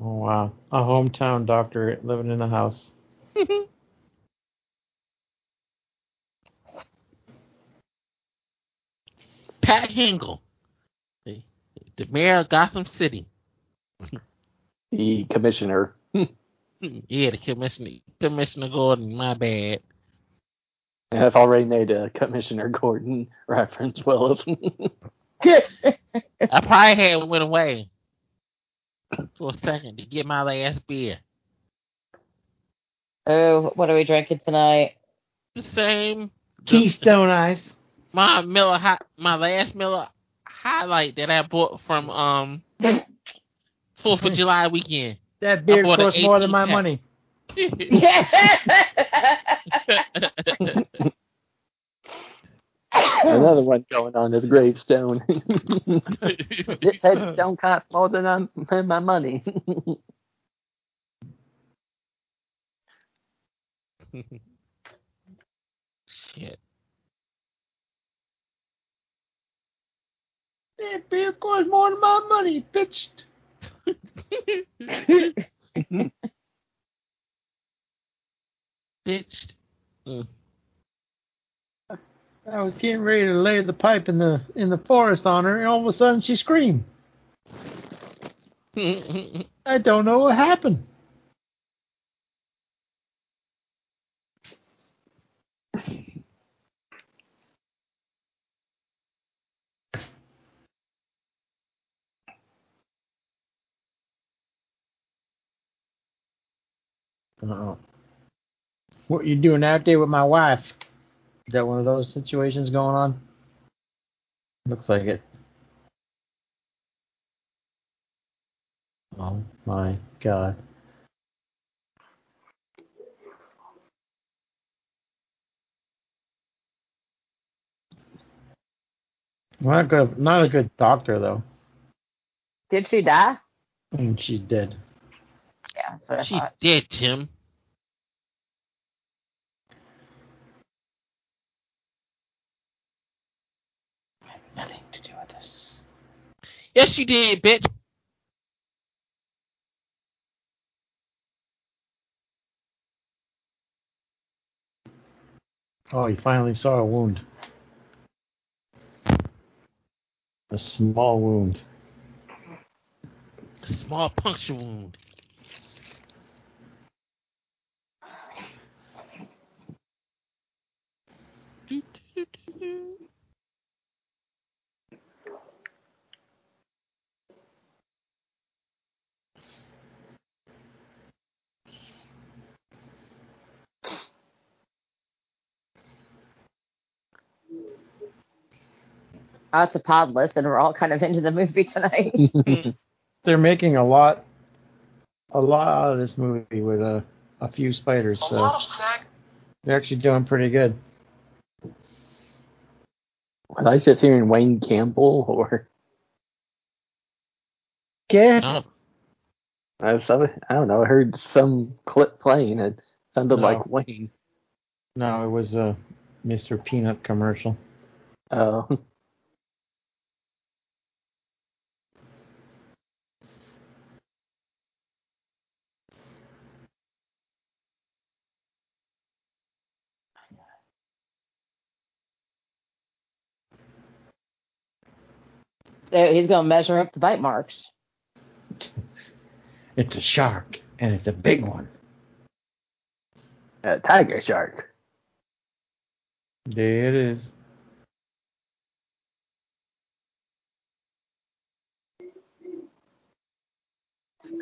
Oh wow. A hometown doctor living in the house. <laughs> Pat Hingle, the, the mayor of Gotham City. The commissioner. <laughs> Yeah, the commissioner, Commissioner Gordon. My bad. I've already made a Commissioner Gordon <laughs> reference, Willis. I probably had went away for a second to get my last beer. oh, what are we drinking tonight? The same. Keystone Ice. my Miller hi- my last Miller highlight that I bought from um <laughs> Fourth of July weekend. That beard bought an costs more than my pack. money. <laughs> Another one going on his gravestone. <laughs> this headstone costs more than I'm, than my money. Shit. That beard costs more than my money, bitch. Bitch. Mm. I was getting ready to lay the pipe in the in the forest on her, and all of a sudden she screamed. <laughs> I don't know what happened. Uh-oh. What you doing out there with my wife? Is that one of those situations going on? Looks like it. Oh my god. Not good. Not a good doctor though. Did she die? Mm, and she's dead. Yeah, that's what She's thought. dead, Tim. Nothing to do with this. Yes, you did, bitch. Oh, you finally saw a wound. A small wound. A small puncture wound. Do, do, do, Oh, it's a pod list, and we're all kind of into the movie tonight. <laughs> Hmm. They're making a lot, a lot out of this movie with a, a few spiders. So they're actually doing pretty good. Was I just hearing Wayne Campbell or Okay. Oh, I, was, I don't know. I heard some clip playing. It sounded No. like Wayne. No, it was a Mr. Peanut commercial. Oh, <laughs> he's going to measure up the bite marks. It's a shark, and it's a big one. a tiger shark. There it is.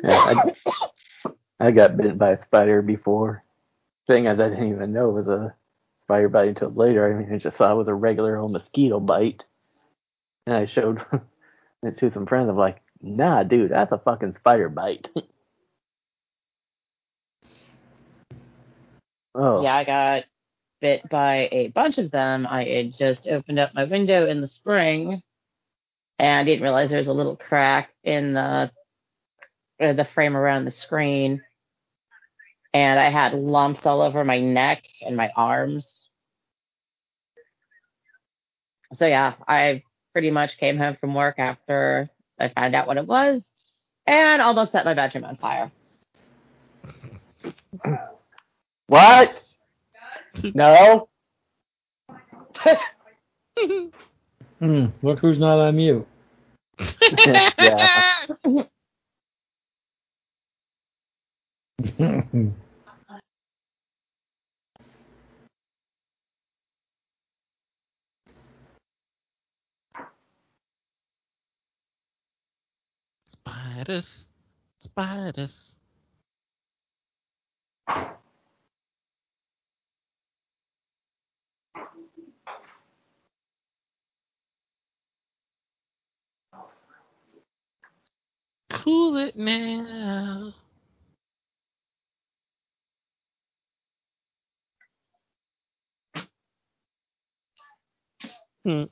Yeah, I, I got bitten by a spider before. Thing is, I didn't even know it was a spider bite until later. I mean, I just thought it was a regular old mosquito bite. And I showed it to some friends. I'm like, nah, dude, that's a fucking spider bite. <laughs> oh, Yeah, I got bit by a bunch of them. I had just opened up my window in the spring, and I didn't realize there was a little crack in the uh, the frame around the screen, and I had lumps all over my neck and my arms. So yeah, I pretty much came home from work after I found out what it was, and almost set my bedroom on fire. what? <laughs> No. <laughs> Hmm, look who's not on mute. <laughs> Yeah. Spiders. Spiders. Cool it now. Hmm.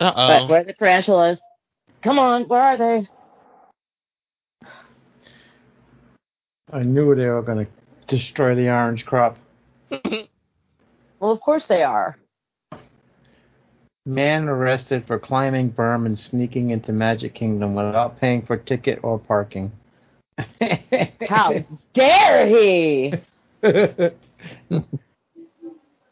Uh But oh. where are the tarantulas? Come on, where are they? I knew they were going to destroy the orange crop. <laughs> Well, of course they are. Man arrested for climbing berm and sneaking into Magic Kingdom without paying for ticket or parking. How dare he? <laughs>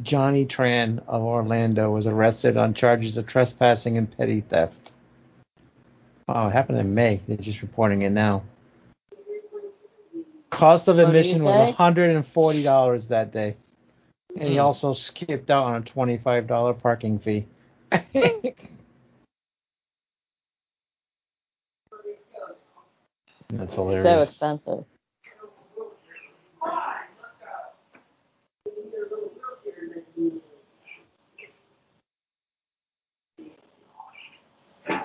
Johnny Tran of Orlando was arrested on charges of trespassing and petty theft. Oh, it happened in May. They're just reporting it now. Cost of What did you admission was $140 that day. And he Hmm. also skipped out on a $25 parking fee. <laughs> That's hilarious. so expensive. <laughs>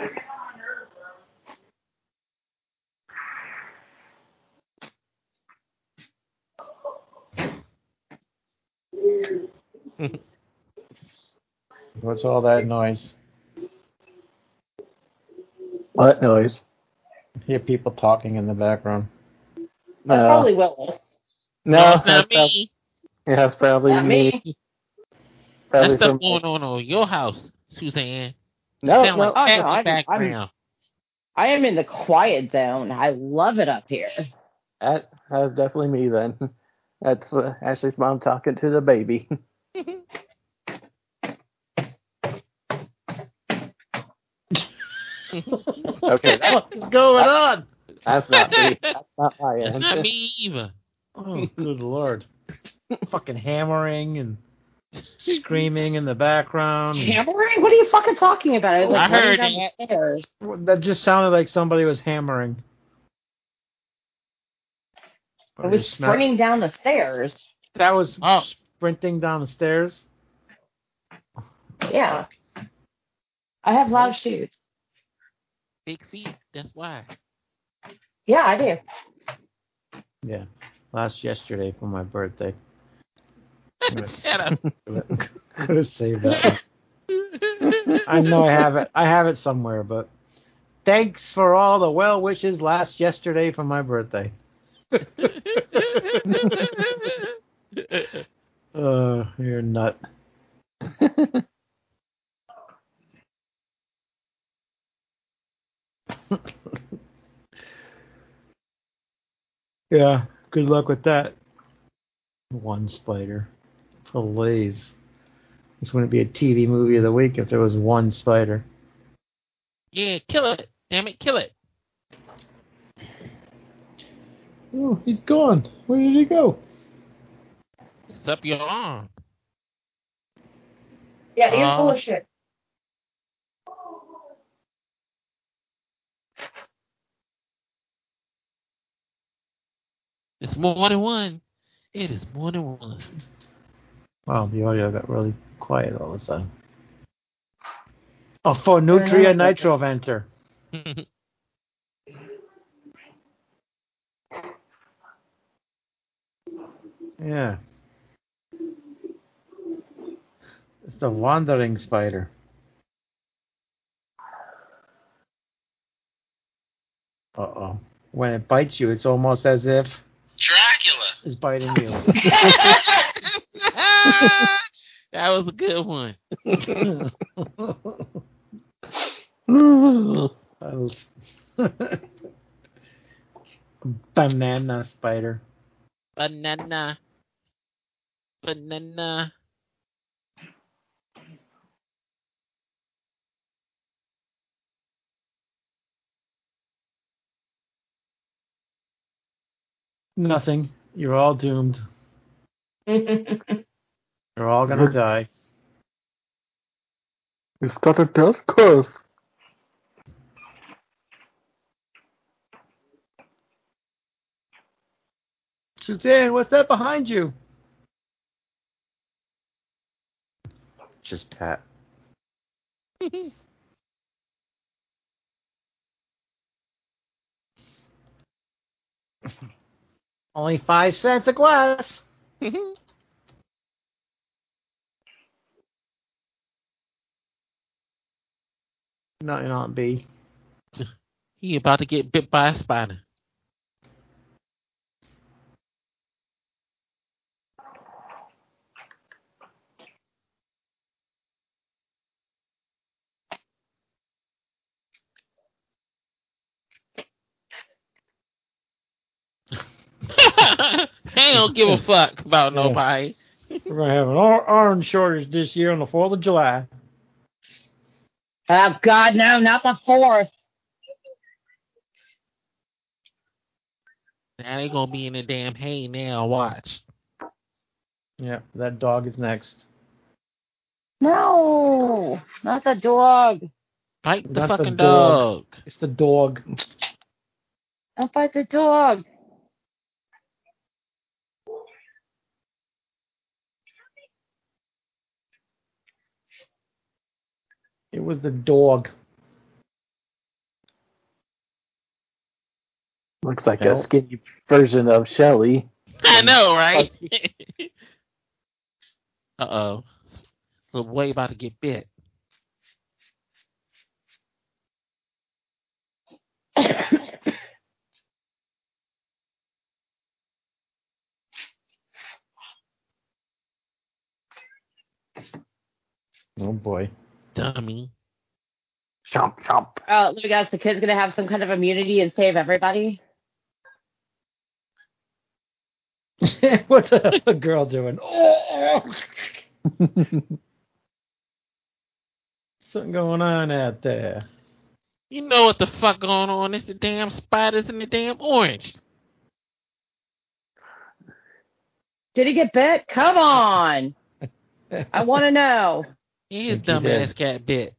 What's all that noise? What noise? Hear people talking in the background. That's Uh, probably Willis. no, No, it's not that's prob- me. yeah, that's probably Not me. me. Probably That's stuff from- going on on your house, Suzanne. No, no, like Oh, no, I'm- I'm- I am in the quiet zone. I love it up here. that, that's definitely me then. <laughs> That's uh, Ashley's mom talking to the baby. <laughs> okay, <laughs> that, What's going on? that's not me. That's not my It's end. not me either. Oh, good lord. fucking hammering and screaming in the background. Hammering? What are you fucking talking about? I like I heard running down the stairs. That just sounded like somebody was hammering. I was sprinting not- down the stairs. That was Oh. sprinting down the stairs. Yeah. I have loud shoes. Big feet. That's why. Yeah, I do. Yeah. Last yesterday for my birthday. <laughs> Shut up. Could have saved that. I know I have it. I have it somewhere, but thanks for all the well wishes last yesterday for my birthday. Uh, <laughs> you're a nut. <laughs> yeah, good luck with that. One spider. Please. This wouldn't be a TV movie of the week if there was one spider. yeah, kill it. Damn it, kill it. Oh, he's gone. Where did he go? It's up your arm. Yeah, you're Uh, full of shit. It's more than one. It is more than one. Wow, the audio got really quiet all of a sudden. Oh, Phoneutria nigriventer. <laughs> Yeah. It's the wandering spider. Uh oh. When it bites you, it's almost as if Dracula. is biting <laughs> you. <laughs> that was a good one. <laughs> Was- Banana spider. Banana. Banana. Nothing. You're all doomed. <laughs> You're all gonna die. It's got a death curse. Suzanne, what's that behind you? Just Pat. <laughs> Only five cents a glass. <laughs> No, you're not B. he about to get bit by a spider. <laughs> I don't give a <laughs> fuck about Yeah. nobody. We're gonna have an or- orange shortage this year on the Fourth of July. Oh God, no, not the fourth. Now they gonna be in the damn hay now. Watch. Yeah, that dog is next. No, not the dog. Fight the Not the fucking dog. dog. It's the dog. Don't fight the dog. Was the dog. Looks like Hell. a skinny version of Shelly. I know, right? uh oh. The boy about to get bit. Oh boy. Dummy. Chomp chomp. Oh, let me guess. The kid's gonna have some kind of immunity and save everybody. <laughs> What's the, the girl doing? Oh, <laughs> something going on out there. You know what the fuck going on? It's the damn spiders in the damn orange. Did he get bit? Come on. <laughs> I want to know. His Think he dumb did. ass got bit.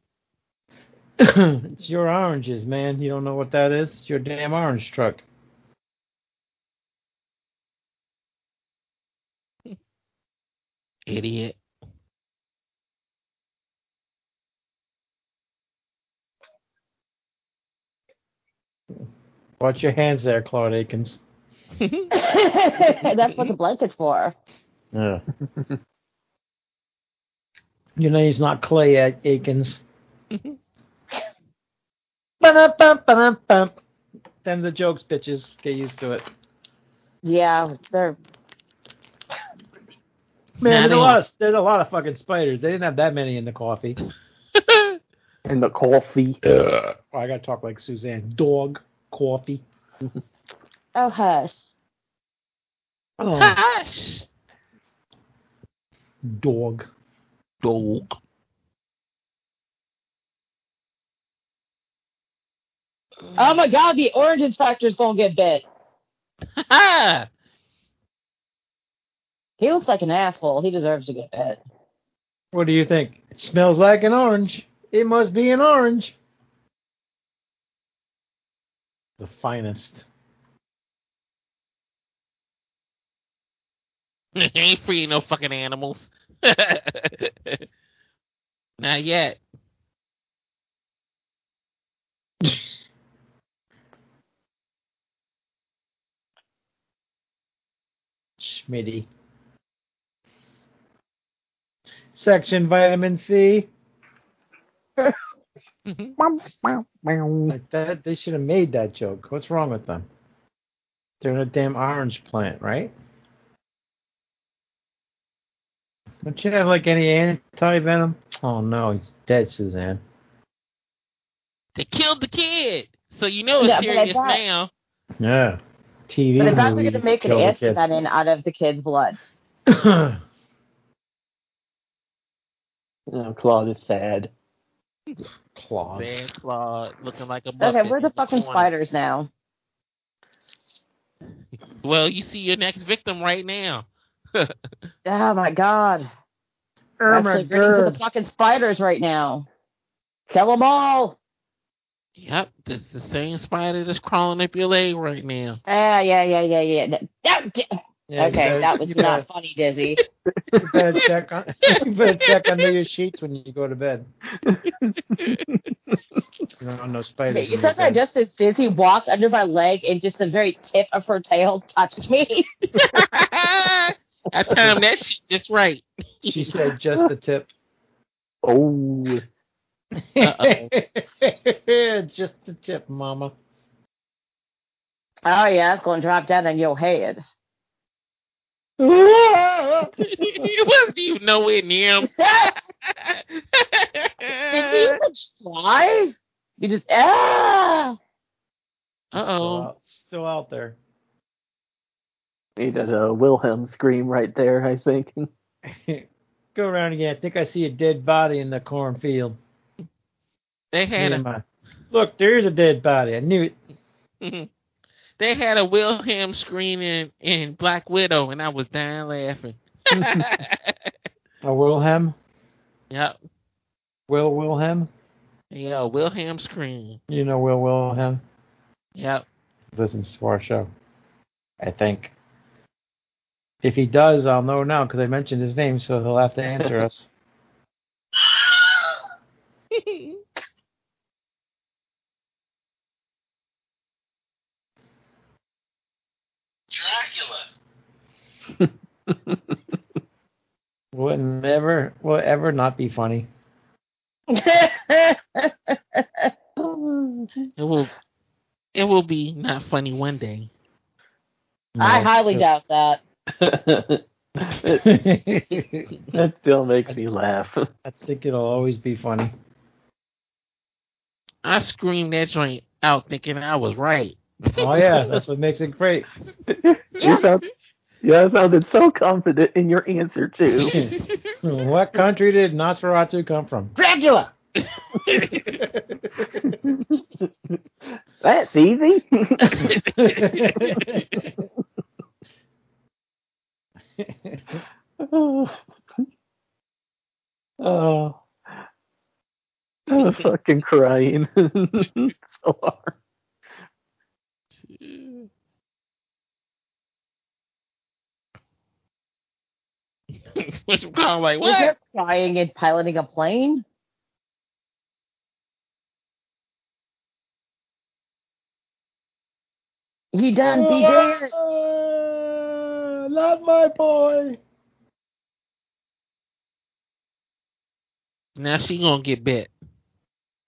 <coughs> it's your oranges, man. You don't know what that is? It's your damn orange truck. Idiot. Watch your hands there, Claude Akins. <laughs> That's what the blanket's for. Yeah. <laughs> Your name's not Clay A- Akins. <laughs> Ba-dum-bum-ba-dum-bum. The jokes, bitches. Get used to it. Yeah, they're Man, there's a lot of there's a lot of fucking spiders. They didn't have that many in the coffee. <laughs> in the coffee. Oh, I gotta talk like Suzanne. Dog, coffee. <laughs> oh hush. Oh, Hush. dog. Dog. Oh my God, the orange inspector's gonna get bit. Ha! <laughs> He looks like an asshole. He deserves to get bit. What do you think? It smells like an orange. It must be an orange. The finest. <laughs> Ain't free no fucking animals. <laughs> Not yet. Schmitty. Section vitamin C. <laughs> Like that, they should have made that joke. What's wrong with them? They're in a damn orange plant, right? Don't you have like any anti venom? Oh no, he's dead, Suzanne. they killed the kid. So you know it's Yeah, serious now. Yeah. TV. But they're probably movie gonna make an killed antivenin out of the kid's blood. You <coughs> know, Claude is sad. Claws. Bad claw looking like a bucket. Okay, where are the fucking corner. spiders now? Well, you see your next victim right now. <laughs> Oh my god. I'm Irma actually rooting for the fucking spiders right now. Kill them all. Yep, this is the same spider that's crawling up your leg right now. Ah, yeah, yeah, yeah, yeah. No, no, d- Yeah, you okay, better- that was you better- not funny, Dizzy. <laughs> You better check on. <laughs> You better check under your sheets when you go to bed. <laughs> You don't want no spiders. Okay, in you said that bed. just as Dizzy walked under my leg and just the very tip of her tail touched me. I timed that shit just right. She said just the tip. Oh, <laughs> just the tip, Mama. Oh yeah, it's gonna drop down on your head. <laughs> it wasn't even nowhere near him. <laughs> Did you even try? You just ah. Uh Still oh. out, still out there. he did a Wilhelm scream right there. I think. Go around again. I think I see a dead body in the cornfield. They had a my- Look, there's a dead body. I knew it. <laughs> they had a Wilhelm scream in, in Black Widow, and I was dying laughing. <laughs> A Wilhelm. <laughs> yep. Will Wilhelm. Yeah, Wilhelm scream. You know Will Wilhelm Yep. listens to our show. I think. If he does, I'll know now because I mentioned his name, so he'll have to answer us. <laughs> Will it never, will ever not be funny? <laughs> It will. It will be not funny one day. I highly doubt that. <laughs> that still makes me laugh. I think it'll always be funny. I screamed that joint out, thinking I was right. Oh yeah, that's what makes it great. you sound, yeah, I sounded so confident in your answer too. <laughs> what country did Nosferatu come from? Dracula. <laughs> That's easy. <laughs> oh. oh. I'm fucking crying so hard. <laughs> What's called like Was what? there crying and piloting a plane? He done be dead. Uh, not my boy. Now she gonna get bit.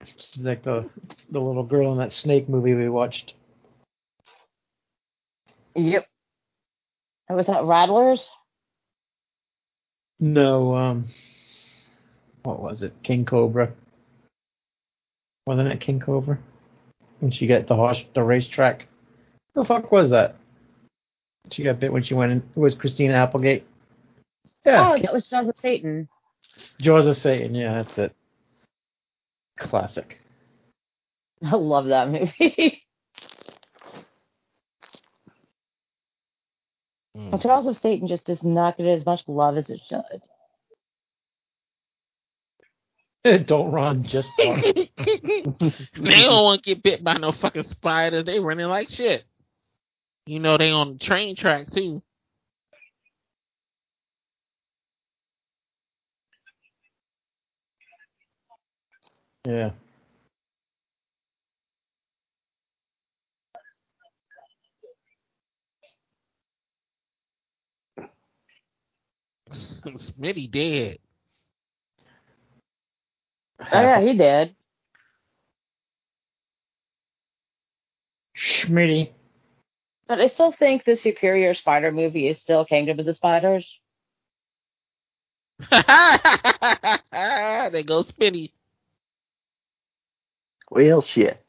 She's like the the little girl in that snake movie we watched. Yep. Was that Rattlers? No, um, what was it? King Cobra. Wasn't it King Cobra? When she got the horse, the racetrack. The fuck was that? She got bit when she went in. It was Christina Applegate. Yeah, Oh, that was Jaws of Satan. Jaws of Satan. Yeah, that's it. Classic. <laughs> I love that movie. <laughs> Mm. Jaws of Satan just does not get as much love as it should. Don't run, just <laughs> walk. they don't want to get bit by no fucking spiders. They running like shit. You know they on the train track too. yeah. <laughs> Smitty dead. Oh yeah, he did. Schmitty. But I still think the superior spider movie is still Kingdom of the Spiders. <laughs> they go Smitty. Well, shit.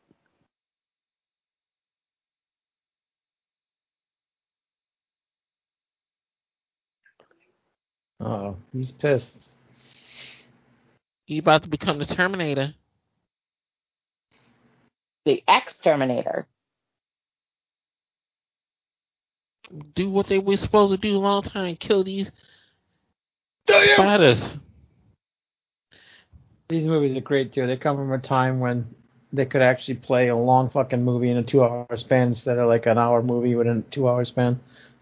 Oh, he's pissed. He about to become the Terminator. The X Terminator. do what they were supposed to do a long time, kill these spiders. These movies are great too. They come from a time when they could actually play a long fucking movie in a two-hour span instead of like an hour movie within a two-hour span.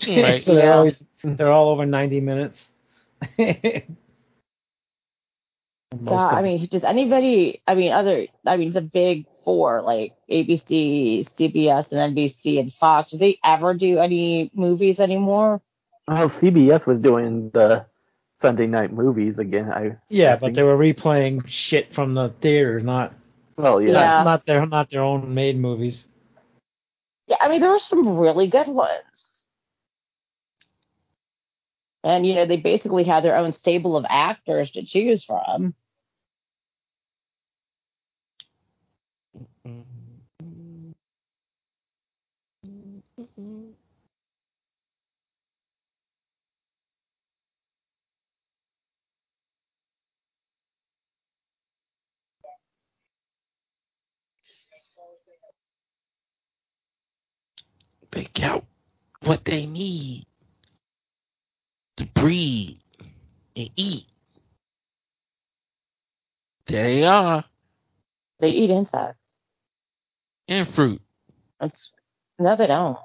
Right. <laughs> so they're Yeah. always they're all over ninety minutes. <laughs> Most God, I mean, does anybody? I mean, other. I mean, the big four like ABC, CBS, and NBC and Fox. Do they ever do any movies anymore? Well, CBS was doing the Sunday night movies again. I Yeah, I but they were replaying shit from the theaters, not Well, yeah. Yeah. not their not their own made movies. Yeah, I mean, there were some really good ones. And, you know, they basically had their own stable of actors to choose from. They got what they need to breathe and eat. There they are, They eat insects. and fruit. It's, no, they don't.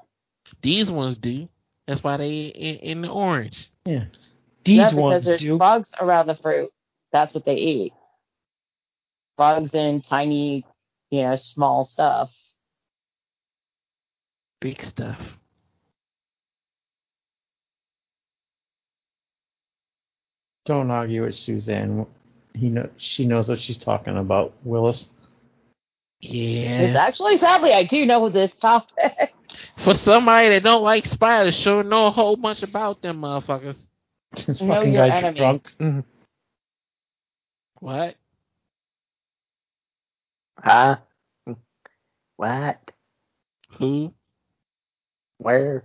These ones do. That's why they in, in the orange. Yeah, No, these because ones there's do. bugs around the fruit. That's what they eat. Bugs and tiny, you know, small stuff. Big stuff. Don't argue with Suzanne. He know she knows what she's talking about. Willis. Yeah. It's Yeah. actually, sadly, I do know this topic. <laughs> For somebody that don't like spiders, sure know a whole bunch about them motherfuckers. this Know fucking guy's enemy. drunk. Mm-hmm. What? Huh? What? Who? Where?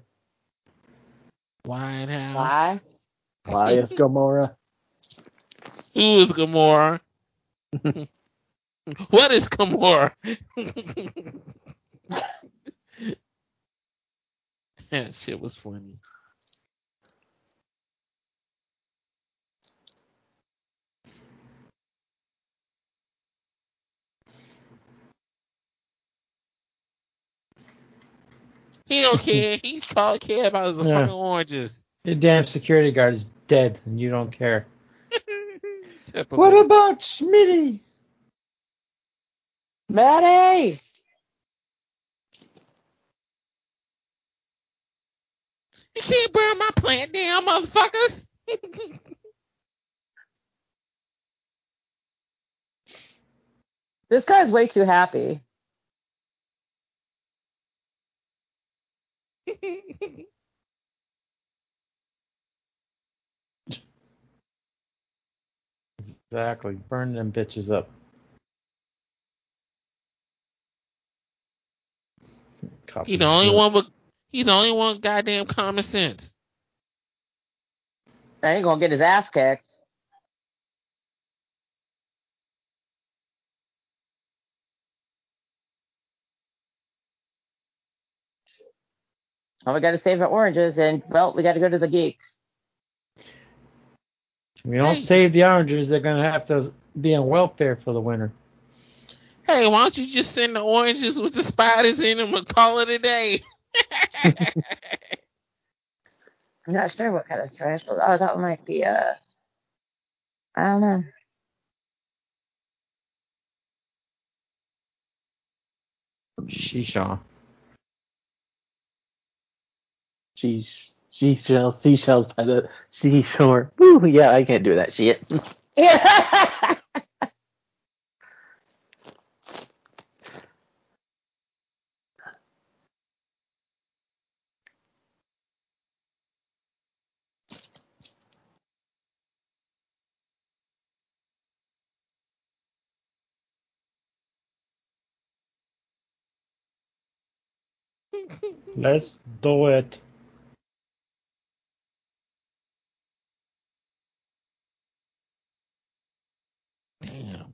Why and how? Why? Why is Gamora? Who is Gamora? <laughs> what is Gamora? <laughs> that shit was funny. He don't <laughs> care. He all care about his Yeah. fucking oranges. Your damn security guard is dead, and you don't care. Typical. What about Smitty? Maddie! You can't burn my plant down, motherfuckers. <laughs> This guy's way too happy. <laughs> Exactly. Burn them bitches up. Copy He the only one with he's the only one with goddamn common sense. Now he's gonna get his ass kicked. Well, we gotta save our oranges, and well, we gotta go to the geek. If we don't Hey. save the oranges, they're gonna have to be on welfare for the winter. Hey, why don't you just send the oranges with the spiders in them and call it a day? <laughs> I'm not sure what kind of trash. Oh, that might be uh, I don't know. Shisha. She's seashells, seashells by the seashore. Woo, yeah, I can't do that shit. Let's do it. Damn.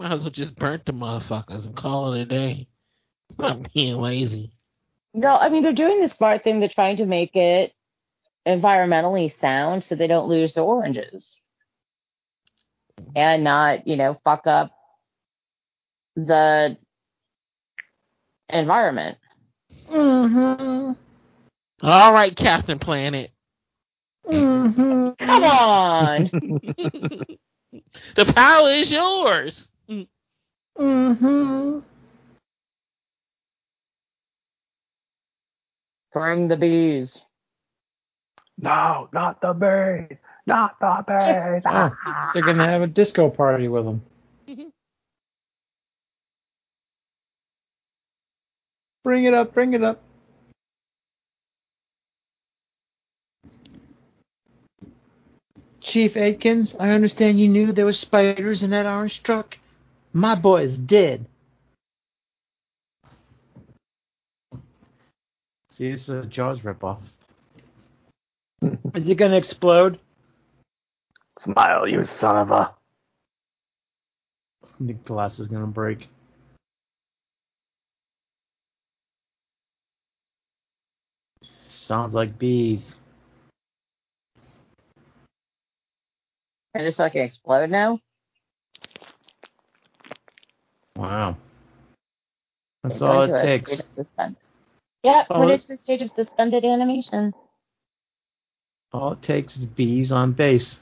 Might as well just burn the motherfuckers and call it a day. Stop being lazy. No, I mean they're doing the smart thing. They're trying to make it environmentally sound so they don't lose the oranges and not, you know, fuck up the environment. Mm-hmm. All right, Captain Planet. Mm-hmm. Come on. <laughs> the power is yours. Mm-hmm. Bring the bees. No, not the bird. Not the bird. Oh, <laughs> they're gonna have a disco party with them. <laughs> Bring it up, bring it up. Chief Akins, I understand you knew there were spiders in that orange truck. My boy is dead. See, this is a Jaws ripoff. <laughs> is it gonna explode? Smile, you son of a. The glass is gonna break. Sounds like bees. And it's fucking explode now? Wow. That's all it takes. state of suspend- Yeah, put it it- the state of suspended animation. All it takes is bees on base.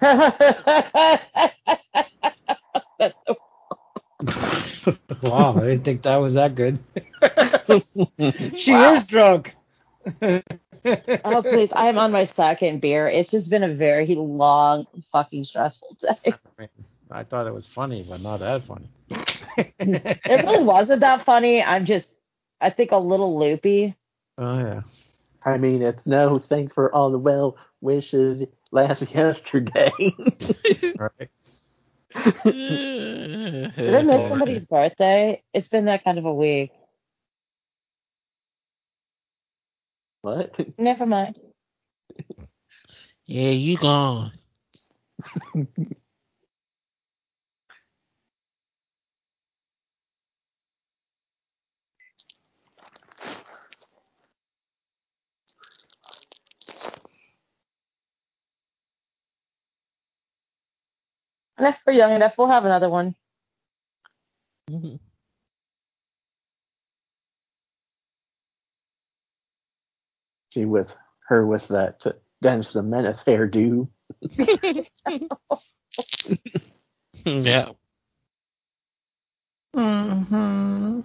<laughs> That's so <laughs> wow, I didn't think that was that good. <laughs> she is drunk. Oh please, I'm on my second beer. It's just been a very long, fucking stressful day. I thought it was funny, but not that funny. <laughs> It really wasn't that funny. I'm just, I think, a little loopy. Oh yeah. I mean, it's no thanks for all the well wishes last <laughs> yesterday. Right. <laughs> Did I miss somebody's birthday? It's been that kind of a week. what? Never mind. Yeah, you gone. And if we're young enough, we'll have another one. Mm-hmm. She with her with that Dennis the Menace hairdo. <laughs> yeah. Mm-hmm.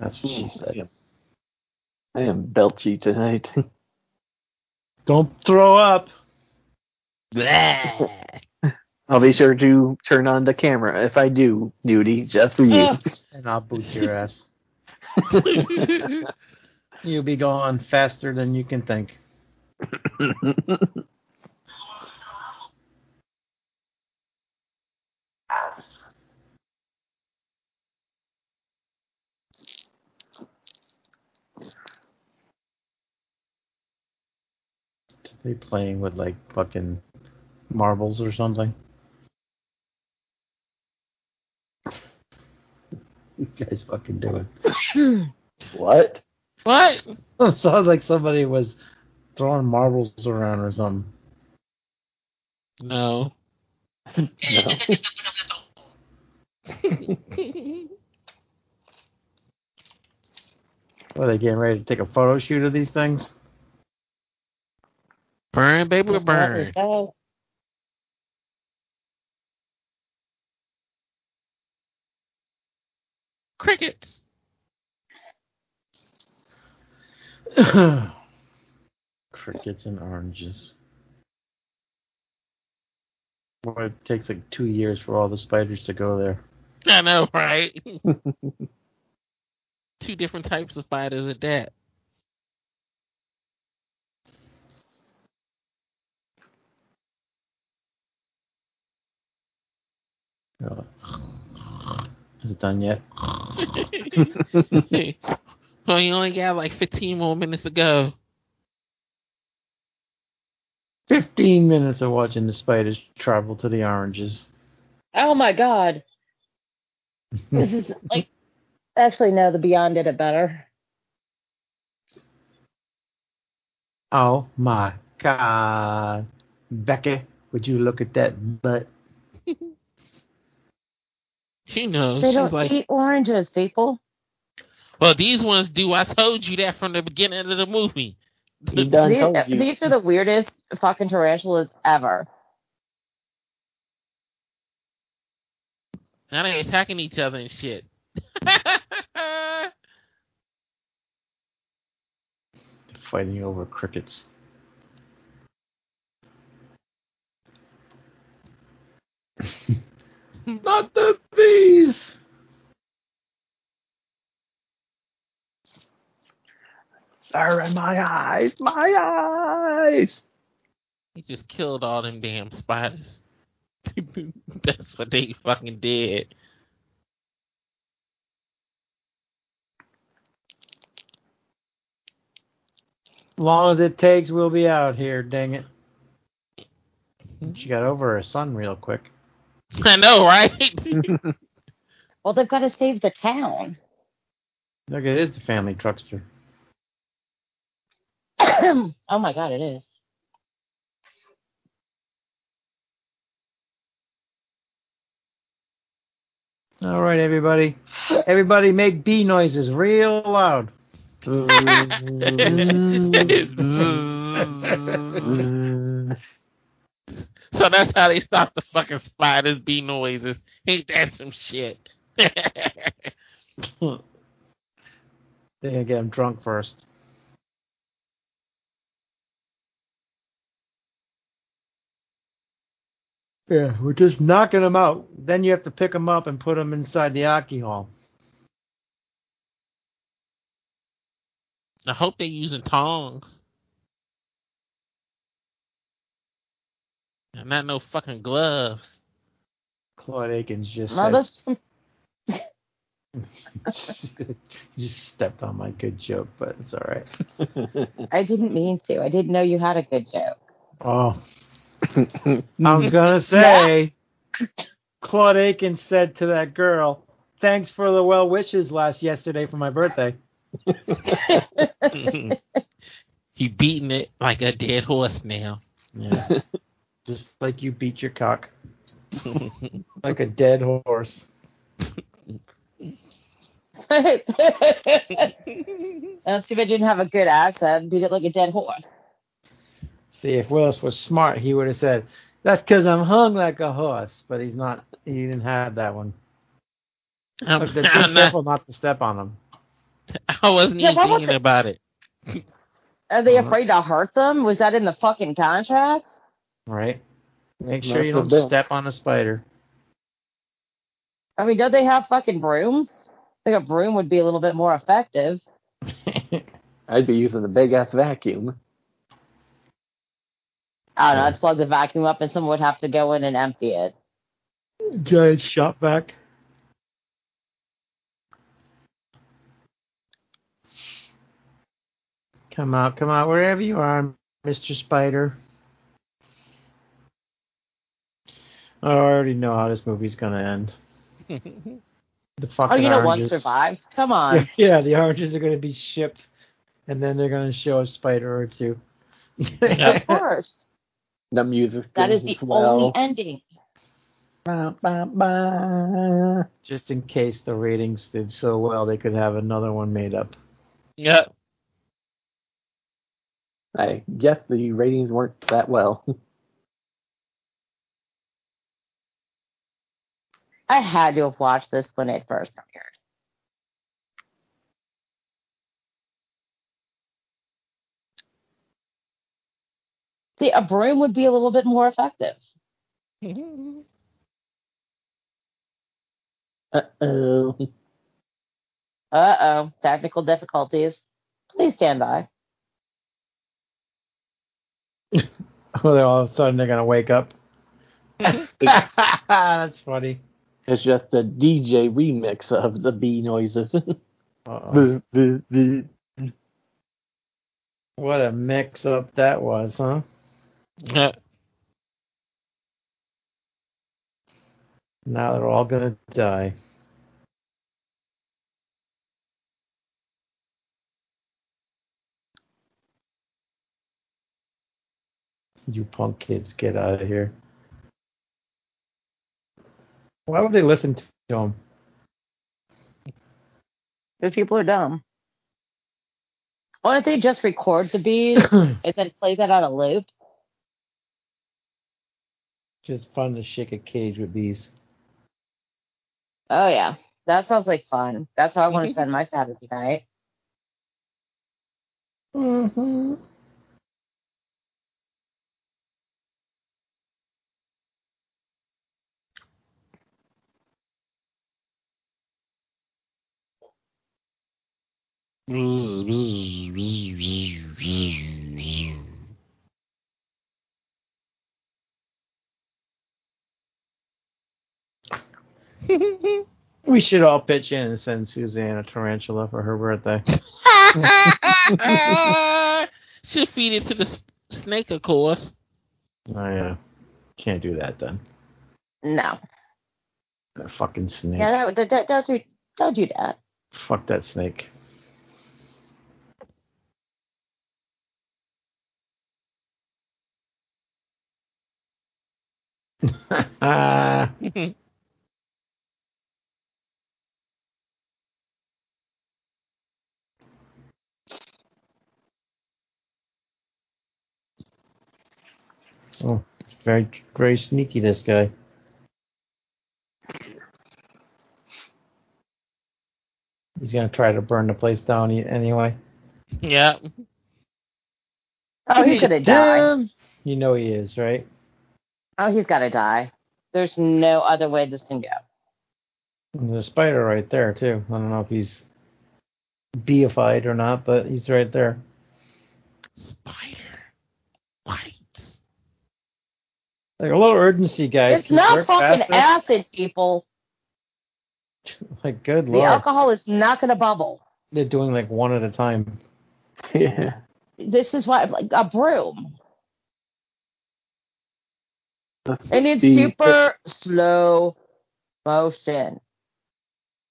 That's what she said. I am belchy tonight. <laughs> Don't throw up. <laughs> I'll be sure to turn on the camera if I do, Nudie, just for you. <laughs> And I'll boot your ass. You'll be going faster than you can think. They playing with like fucking marbles or something. <laughs> You guys fucking doing? <laughs> what? what? <laughs> Sounds like somebody was throwing marbles around or something. No. No. What, are they getting ready to take a photo shoot of these things? Burn, baby, burn. Crickets. <sighs> Crickets and oranges. Boy, it takes like two years for all the spiders to go there. I know, right? <laughs> Two different types of spiders at that. Is it done yet? well, you only got like 15 more minutes to go. Fifteen minutes of watching the spiders travel to the oranges. Oh my god. This is <laughs> like actually no, the Beyond did it better. oh my god. Becky, would you look at that butt? She knows. They She's don't like, eat oranges, people. well, these ones do. I told you that from the beginning of the movie. He done These, these are the weirdest fucking tarantulas ever. Now they attacking each other and shit. <laughs> Fighting over crickets. <laughs> Not the bees! Sir, in my eyes, my eyes. he just killed all them damn spiders. <laughs> That's what they fucking did. long as it takes, we'll be out here, dang it. Hmm? She got over her son real quick. <laughs> I know, right? <laughs> Well, they've got to save the town. Look, it is the family truckster. <clears throat> oh my god, it is. All right, everybody. Everybody make bee noises real loud. <laughs> so that's how they stop the fucking spiders bee noises. Ain't that some shit? <laughs> They gonna get him drunk first. Yeah, we're just knocking them out. Then you have to pick them up and put them inside the Aki Hall. I hope they're using tongs. And not no fucking gloves. Claude Akins just No, said, this, <laughs> <laughs> just stepped on my good joke, but it's all right. <laughs> I didn't mean to. I didn't know you had a good joke. Oh, I was gonna say, Claude Akins said to that girl, "Thanks for the well wishes last yesterday for my birthday." he beating it like a dead horse now. Yeah, just like you beat your cock <laughs> like a dead horse. That's too bad you didn't have a good accent. Beat it like a dead horse. See, if Willis was smart, he would have said, "That's because I'm hung like a horse." But he's not. He didn't have that one. <laughs> I'm, Look, be I'm careful not to step on him. I wasn't Yeah, even why was thinking it- about it. Are they Uh-huh. afraid to hurt them? Was that in the fucking contract? Right? Make Not sure you don't step on a spider. I mean, don't they have fucking brooms? I think a broom would be a little bit more effective. <laughs> I'd be using a big ass vacuum. I don't know. I'd plug the vacuum up and someone would have to go in and empty it. Giant shot back. Come out, come out, wherever you are, Mr. Spider. Oh, I already know how this movie's gonna end. <laughs> The fucking Oh, you know one oranges. survives? Come <laughs> on. Yeah, the oranges are gonna be shipped, and then they're gonna show a spider or two. of course. <laughs> The music's That is the as well. only ending. Ba, ba, ba. Just in case the ratings did so well, they could have another one made up. Yeah. I guess the ratings weren't that well. I had to have watched this when it first premiered. See, a broom would be a little bit more effective. Uh oh. Uh oh, technical difficulties. Please stand by. <laughs> well, all of a sudden they're gonna wake up. <laughs> That's funny. It's just a DJ remix of the bee noises. <laughs> Uh-oh. Boo, boo, boo. What a mix up that was, huh? Uh, Now they're all gonna die. You punk kids, get out of here. Why would they listen to him? Those people are dumb. Why don't they just record the bees <coughs> and then play that on a loop? Just fun to shake a cage with bees. Oh yeah, that sounds like fun. That's how I want to spend my Saturday night. Mm-hmm. <laughs> We should all pitch in and send Suzanne a tarantula for her birthday. <laughs> She'll feed it to the snake, of course. Oh yeah. Can't do that then. No, That fucking snake. yeah, don't, don't, don't do don't do that. Fuck that snake. <laughs> Oh, very, very sneaky. This guy. He's gonna try to burn the place down e- anyway. yeah. Oh, he's gonna die. You know he is, right? Oh, he's gotta die. There's no other way this can go. There's a spider right there too. I don't know if he's beified or not, but he's right there. Spider. White. Like a little urgency, guys. it's not fucking faster? acid, people. <laughs> Like good The lord, alcohol is not gonna bubble. they're doing like one at a time. Yeah. This is why, like a broom. Let's It needs be- super slow motion.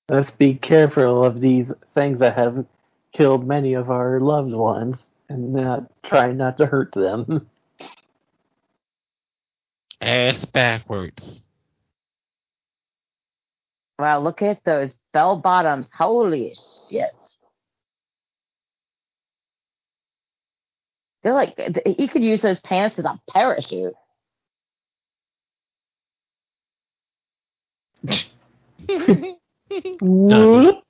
Let's be careful of these things that have killed many of our loved ones and not try not to hurt them. <laughs> Ass backwards. Wow, look at those bell bottoms. Holy shit. They're like, he could use those pants as a parachute. Done.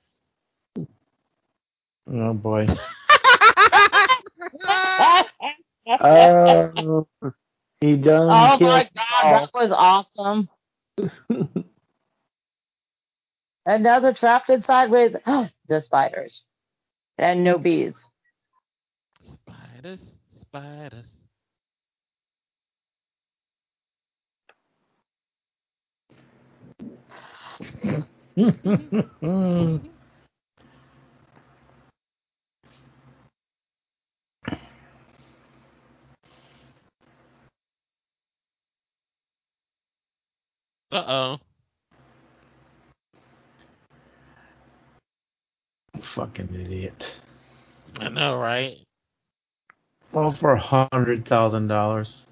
Oh boy. Oh, he done oh my killed god, that was awesome. <laughs> Another trapped inside with <gasps> the spiders. And no bees. Spiders, spiders. Uh oh. Fucking idiot. I know, right? All for a hundred thousand dollars.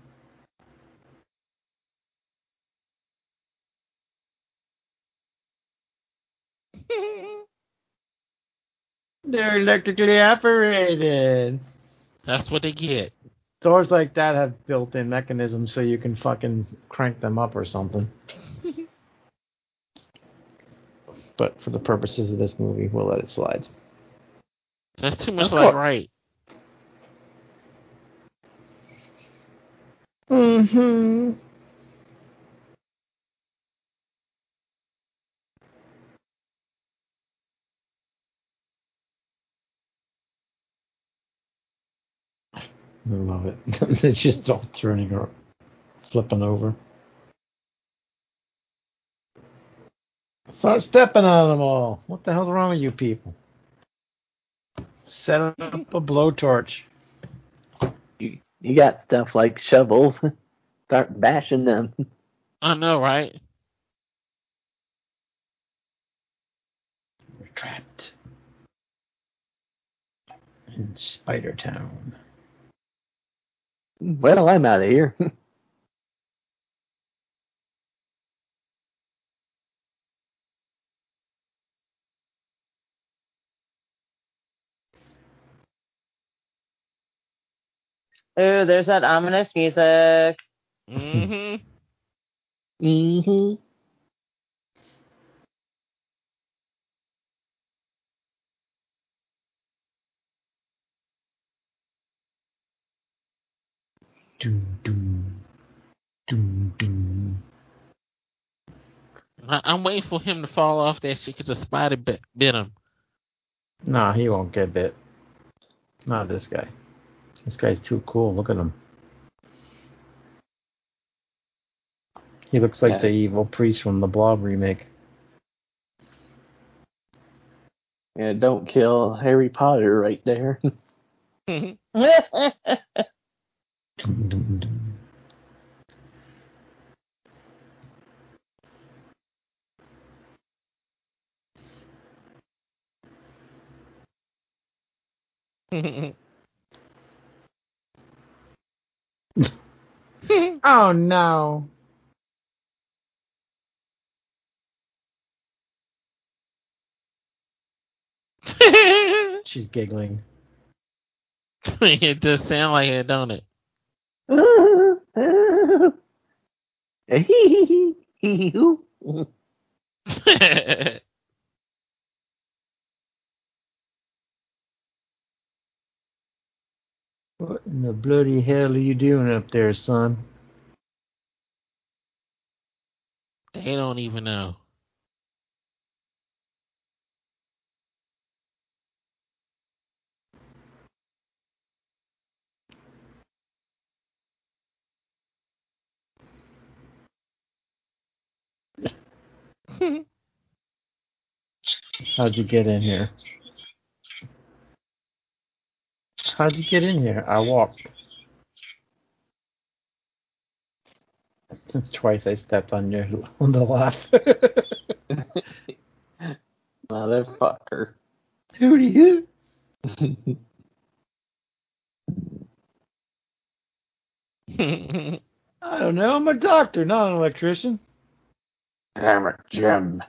They're electrically operated. That's what they get. Doors like that have built-in mechanisms so you can fucking crank them up or something. <laughs> but for the purposes of this movie, we'll let it slide. That's too much like right. Mm-hmm. I love it. <laughs> They're just all turning or flipping over. Start stepping on them all. What the hell's wrong with you people? Set up a blowtorch. You, You got stuff like shovels. <laughs> Start bashing them. I know, right? We're trapped in Spider Town. Well, I'm out of here. <laughs> Ooh, there's that ominous music. Mm-hmm. hmm Doom, doom, doom, doom. I- I'm waiting for him to fall off that shit because the spider bit, bit him. Nah, he won't get bit. Not this guy. This guy's too cool. Look at him. He looks like Yeah. the evil priest from the Blob remake. Yeah, don't kill Harry Potter right there. <laughs> <laughs> <laughs> Oh no. <laughs> She's giggling. it does sound like it, don't it? <laughs> What in the bloody hell are you doing up there, son? they don't even know. How'd you get in here? How'd you get in here? I walked. <laughs> Twice I stepped on your <laughs> on the laugh. Motherfucker. Who do you? <laughs> I don't know. I'm a doctor, not an electrician. Damn it, Jim.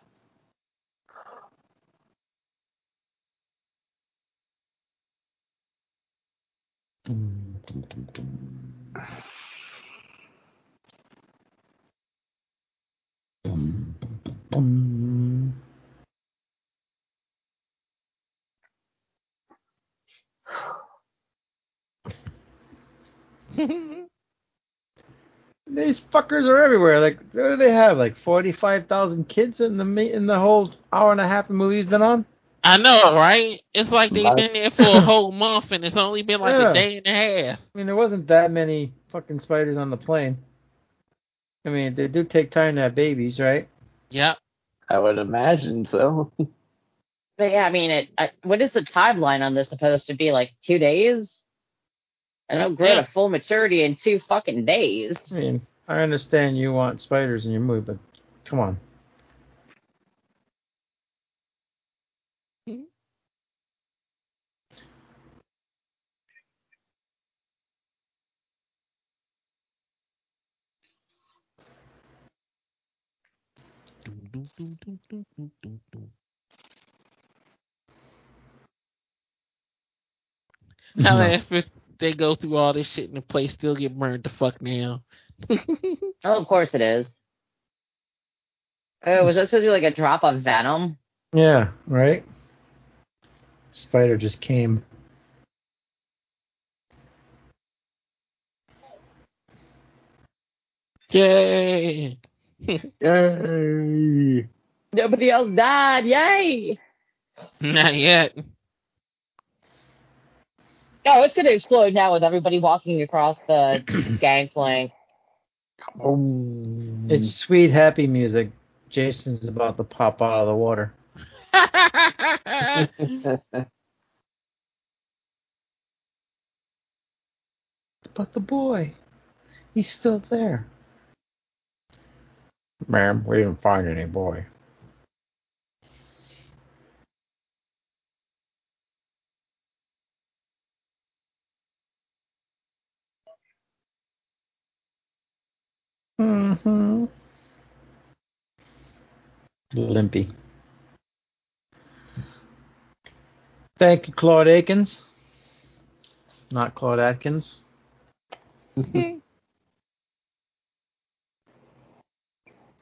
Fuckers are everywhere. Like, what do they have? Like forty-five thousand kids in the in the whole hour and a half the movie's been on. I know, right? It's like they've been there for a <laughs> whole month and it's only been like Yeah. a day and a half. I mean, there wasn't that many fucking spiders on the plane. I mean, they do take time to have babies, right? Yep. I would imagine so. <laughs> But yeah, I mean, it. I, what is the timeline on this supposed to be? Like two days? I know grow Yeah. to full maturity in two fucking days. I mean, I understand you want spiders in your movie, but come on. How No. if they go through all this shit and the place still get burned the fuck down? Oh, of course it is. Oh, was that supposed to be like a drop of venom? Yeah, right? Spider just came. Yay! Yay. Nobody else died. Yay! Not yet. Oh, it's gonna explode now with everybody walking across the <clears throat> gangplank. Oh. It's sweet, happy music. Jason's about to pop out of the water. <laughs> but the boy, he's still there. Ma'am, we didn't find any boy. Mm-hmm. Limpy. Thank you, Claude Akins. Not Claude Atkins. <laughs>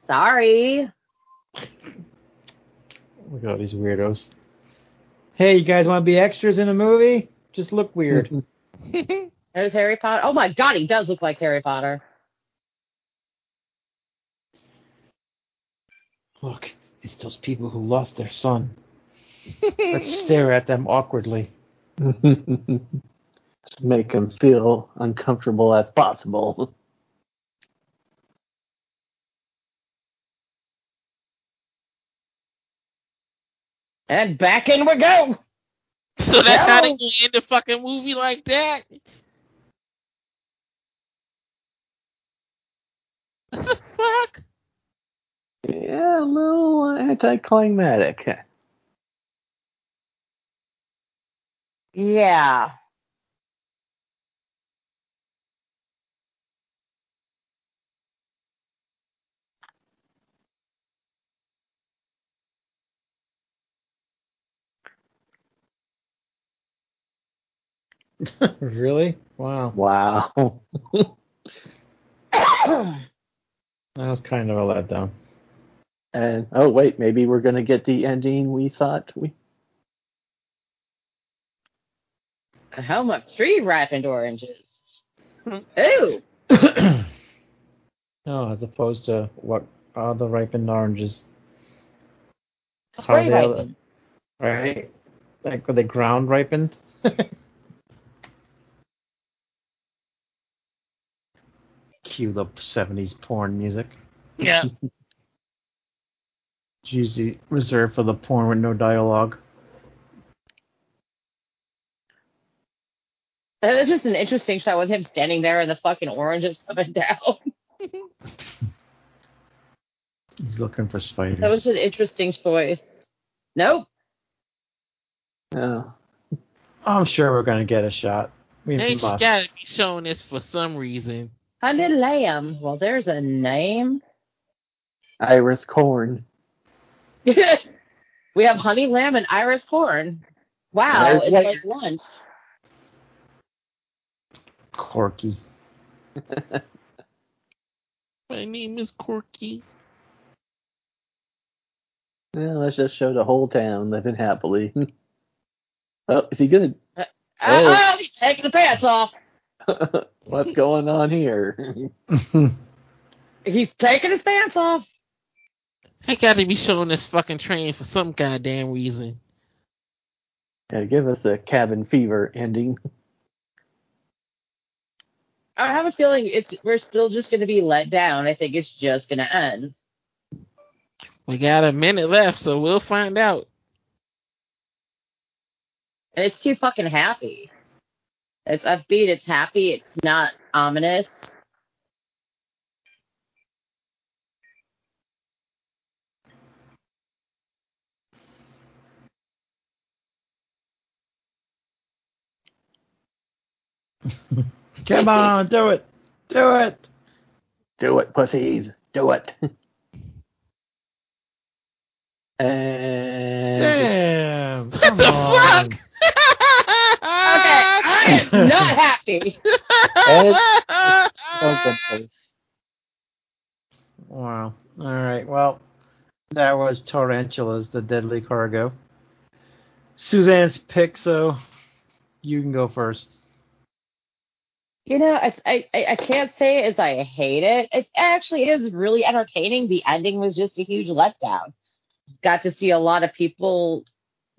Sorry. Look at all these weirdos. Hey, you guys want to be extras in a movie? Just look weird. <laughs> <laughs> There's Harry Potter. Oh my god, he does look like Harry Potter. Look, it's those people who lost their son. <laughs> Let's stare at them awkwardly. <laughs> Just make them feel uncomfortable as possible. <laughs> And back in we go. So that's how they No. gonna end the fucking movie like that? What the fuck? Yeah, a little uh, anticlimactic. <laughs> Yeah. <laughs> really? Wow. Wow. <laughs> <coughs> That was kind of a letdown. And oh wait, maybe we're gonna get the ending we thought we. A helm of tree ripened oranges. Hmm. Ooh. no, <coughs> as opposed to what are the ripened oranges, Spray How they- ripened. right? Like were they ground ripened? <laughs> Cue the '70s porn music. Yeah. <laughs> It's usually reserved for the porn with no dialogue. It was just an interesting shot with him standing there and the fucking oranges coming down. <laughs> He's looking for spiders. That was an interesting choice. Nope. Oh, I'm sure we're gonna get a shot. We They must. gotta be showing this for some reason. Honey lamb. Well, there's a name. Iris Corn. <laughs> we have honey lamb and iris corn. Wow, There's it's what- like lunch. Corky. <laughs> My name is Corky. Well, let's just show the whole town living happily. <laughs> oh, is he good? Uh, oh, Oh. he's taking the pants off. What's going on here? He's taking his pants off. They gotta be showing this fucking train for some goddamn reason. yeah, give us a cabin fever ending. I have a feeling it's we're still just going to be let down. I think it's just going to end. We got a minute left, so we'll find out. And it's too fucking happy. It's upbeat. It's happy. It's not ominous. Come <laughs> on, do it. Do it. Do it, pussies. Do it. <laughs> and Damn. What Come the on. fuck? Okay, I am <laughs> not happy. Oh. Wow. All right. Well, that was Tarantulas, the Deadly Cargo. Suzanne's pick, so you can go first. You know, I, I I I can't say as I hate it. It actually is really entertaining. The ending was just a huge letdown. Got to see a lot of people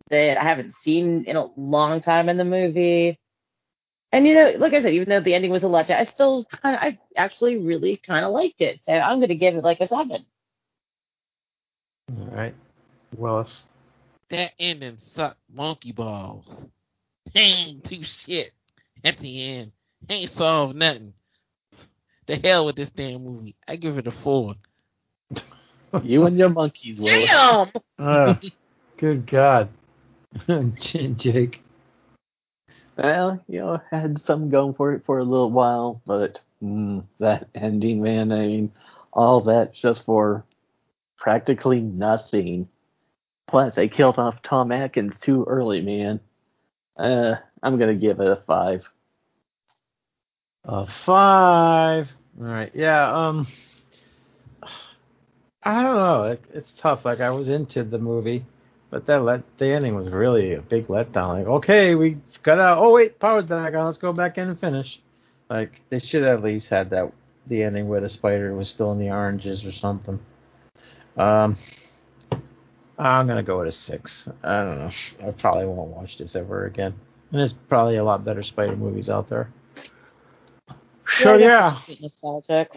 that I haven't seen in a long time in the movie. And you know, like I said, even though the ending was a letdown, I still kind of, I actually really kind of liked it. So I'm going to give it like a seven. All right. Willis. that ending sucked monkey balls. Ain't too shit at the end. <laughs> ain't solved nothing. The hell with this damn movie. I give it a four. <laughs> You and your monkeys, Will. Damn. Uh, <laughs> good God. Jake. Well, you know, had some going for it for a little while, but mm, that ending, man, I mean, all that just for practically nothing. Plus, they killed off Tom Atkins too early, man. Uh, I'm gonna give it a five. A five. All right. Yeah. Um. I don't know. It, it's tough. Like I was into the movie, but that let the ending was really a big letdown. Like, okay, we got out. Oh wait, power's back on. Let's go back in and finish. Like they should at least had that the ending where the spider was still in the oranges or something. Um. I'm gonna go with a six. I don't know. I probably won't watch this ever again. And there's probably a lot better spider movies out there. So I yeah. Nostalgic.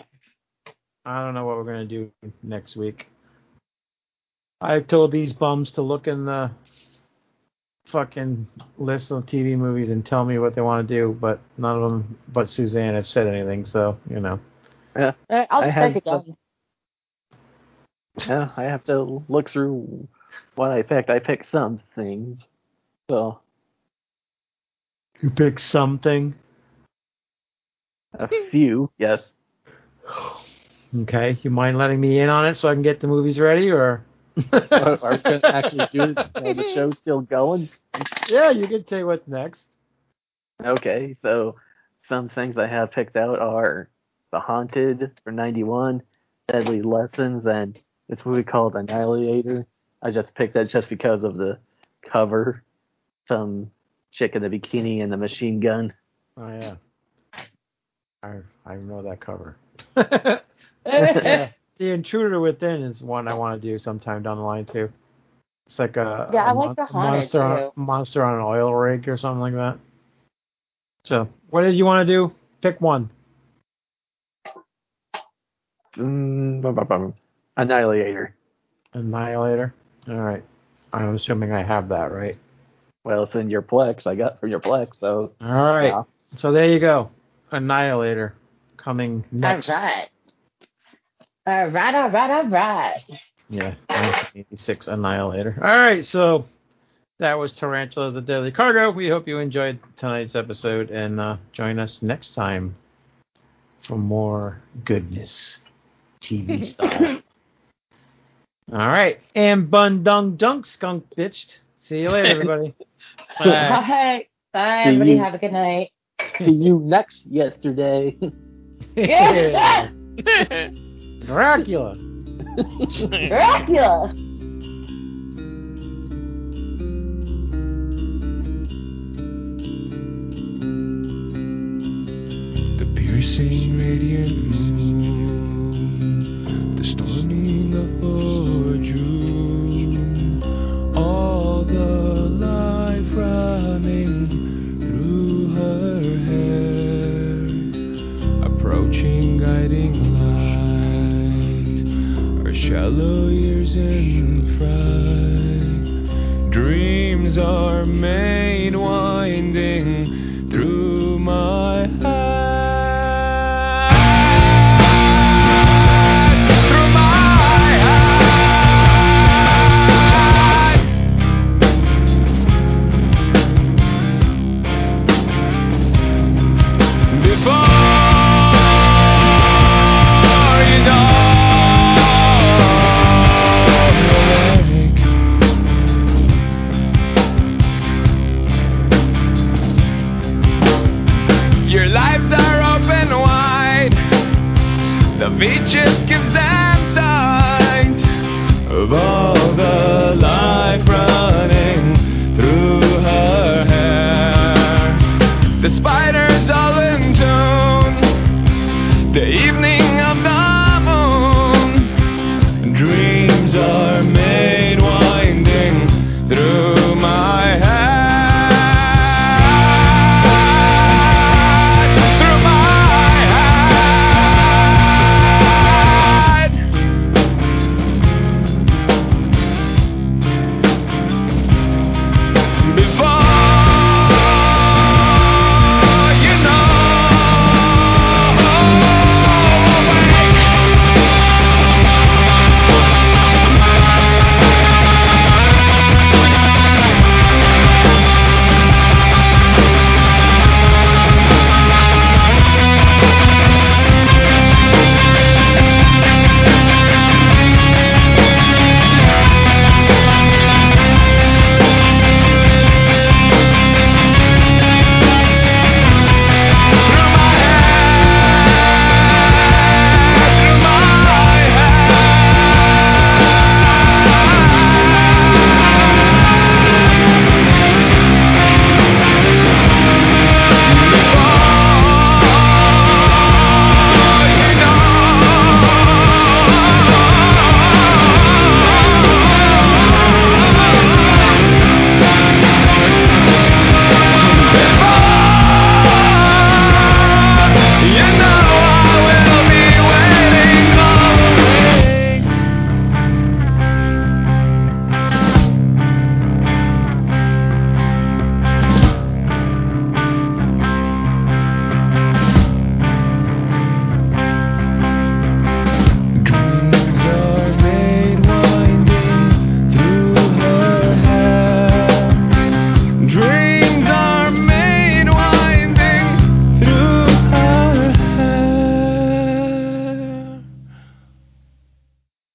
I don't know what we're gonna do next week. I told these bums to look in the fucking list of TV movies and tell me what they want to do, but none of them, but Suzanne, have said anything. So you know, Yeah, I'll I just had break it down. Yeah, I have to look through what I picked. I picked some things, so you pick something. A few, yes. Okay, you mind letting me in on it so I can get the movies ready, or? Are are we gonna actually do this? While the <laughs> show's still going? yeah, you can say what's next. Okay, so some things I have picked out are The Haunted for 91, Deadly Lessons, and this movie called Annihilator. I just picked that just because of the cover. Some chick in the bikini and the machine gun. Oh yeah, I I know that cover. <laughs> the Intruder Within is one I want to do sometime down the line too. It's like a, Yeah, a I like The Haunted, monster on, too. monster on an oil rig or something like that. So, what did you want to do? Pick one. Mm, bum, bum, bum. Annihilator. Annihilator. All right. I'm assuming I have that right. Well, it's in your Plex. I got from your Plex, so All right. yeah. So there you go. Annihilator coming all next. right. All right, all right, all right. Yeah, 1986 Annihilator. All right, so that was Tarantula the Deadly Cargo. We hope you enjoyed tonight's episode and uh, join us next time for more goodness, TV <laughs> style. All right, and Bun Dung Dunk Skunk Bitched. See you later, everybody. <laughs> Bye. Bye. Bye, everybody. Have a good night. <laughs> see you next yesterday. Yeah. <laughs> Dracula. Dracula. The piercing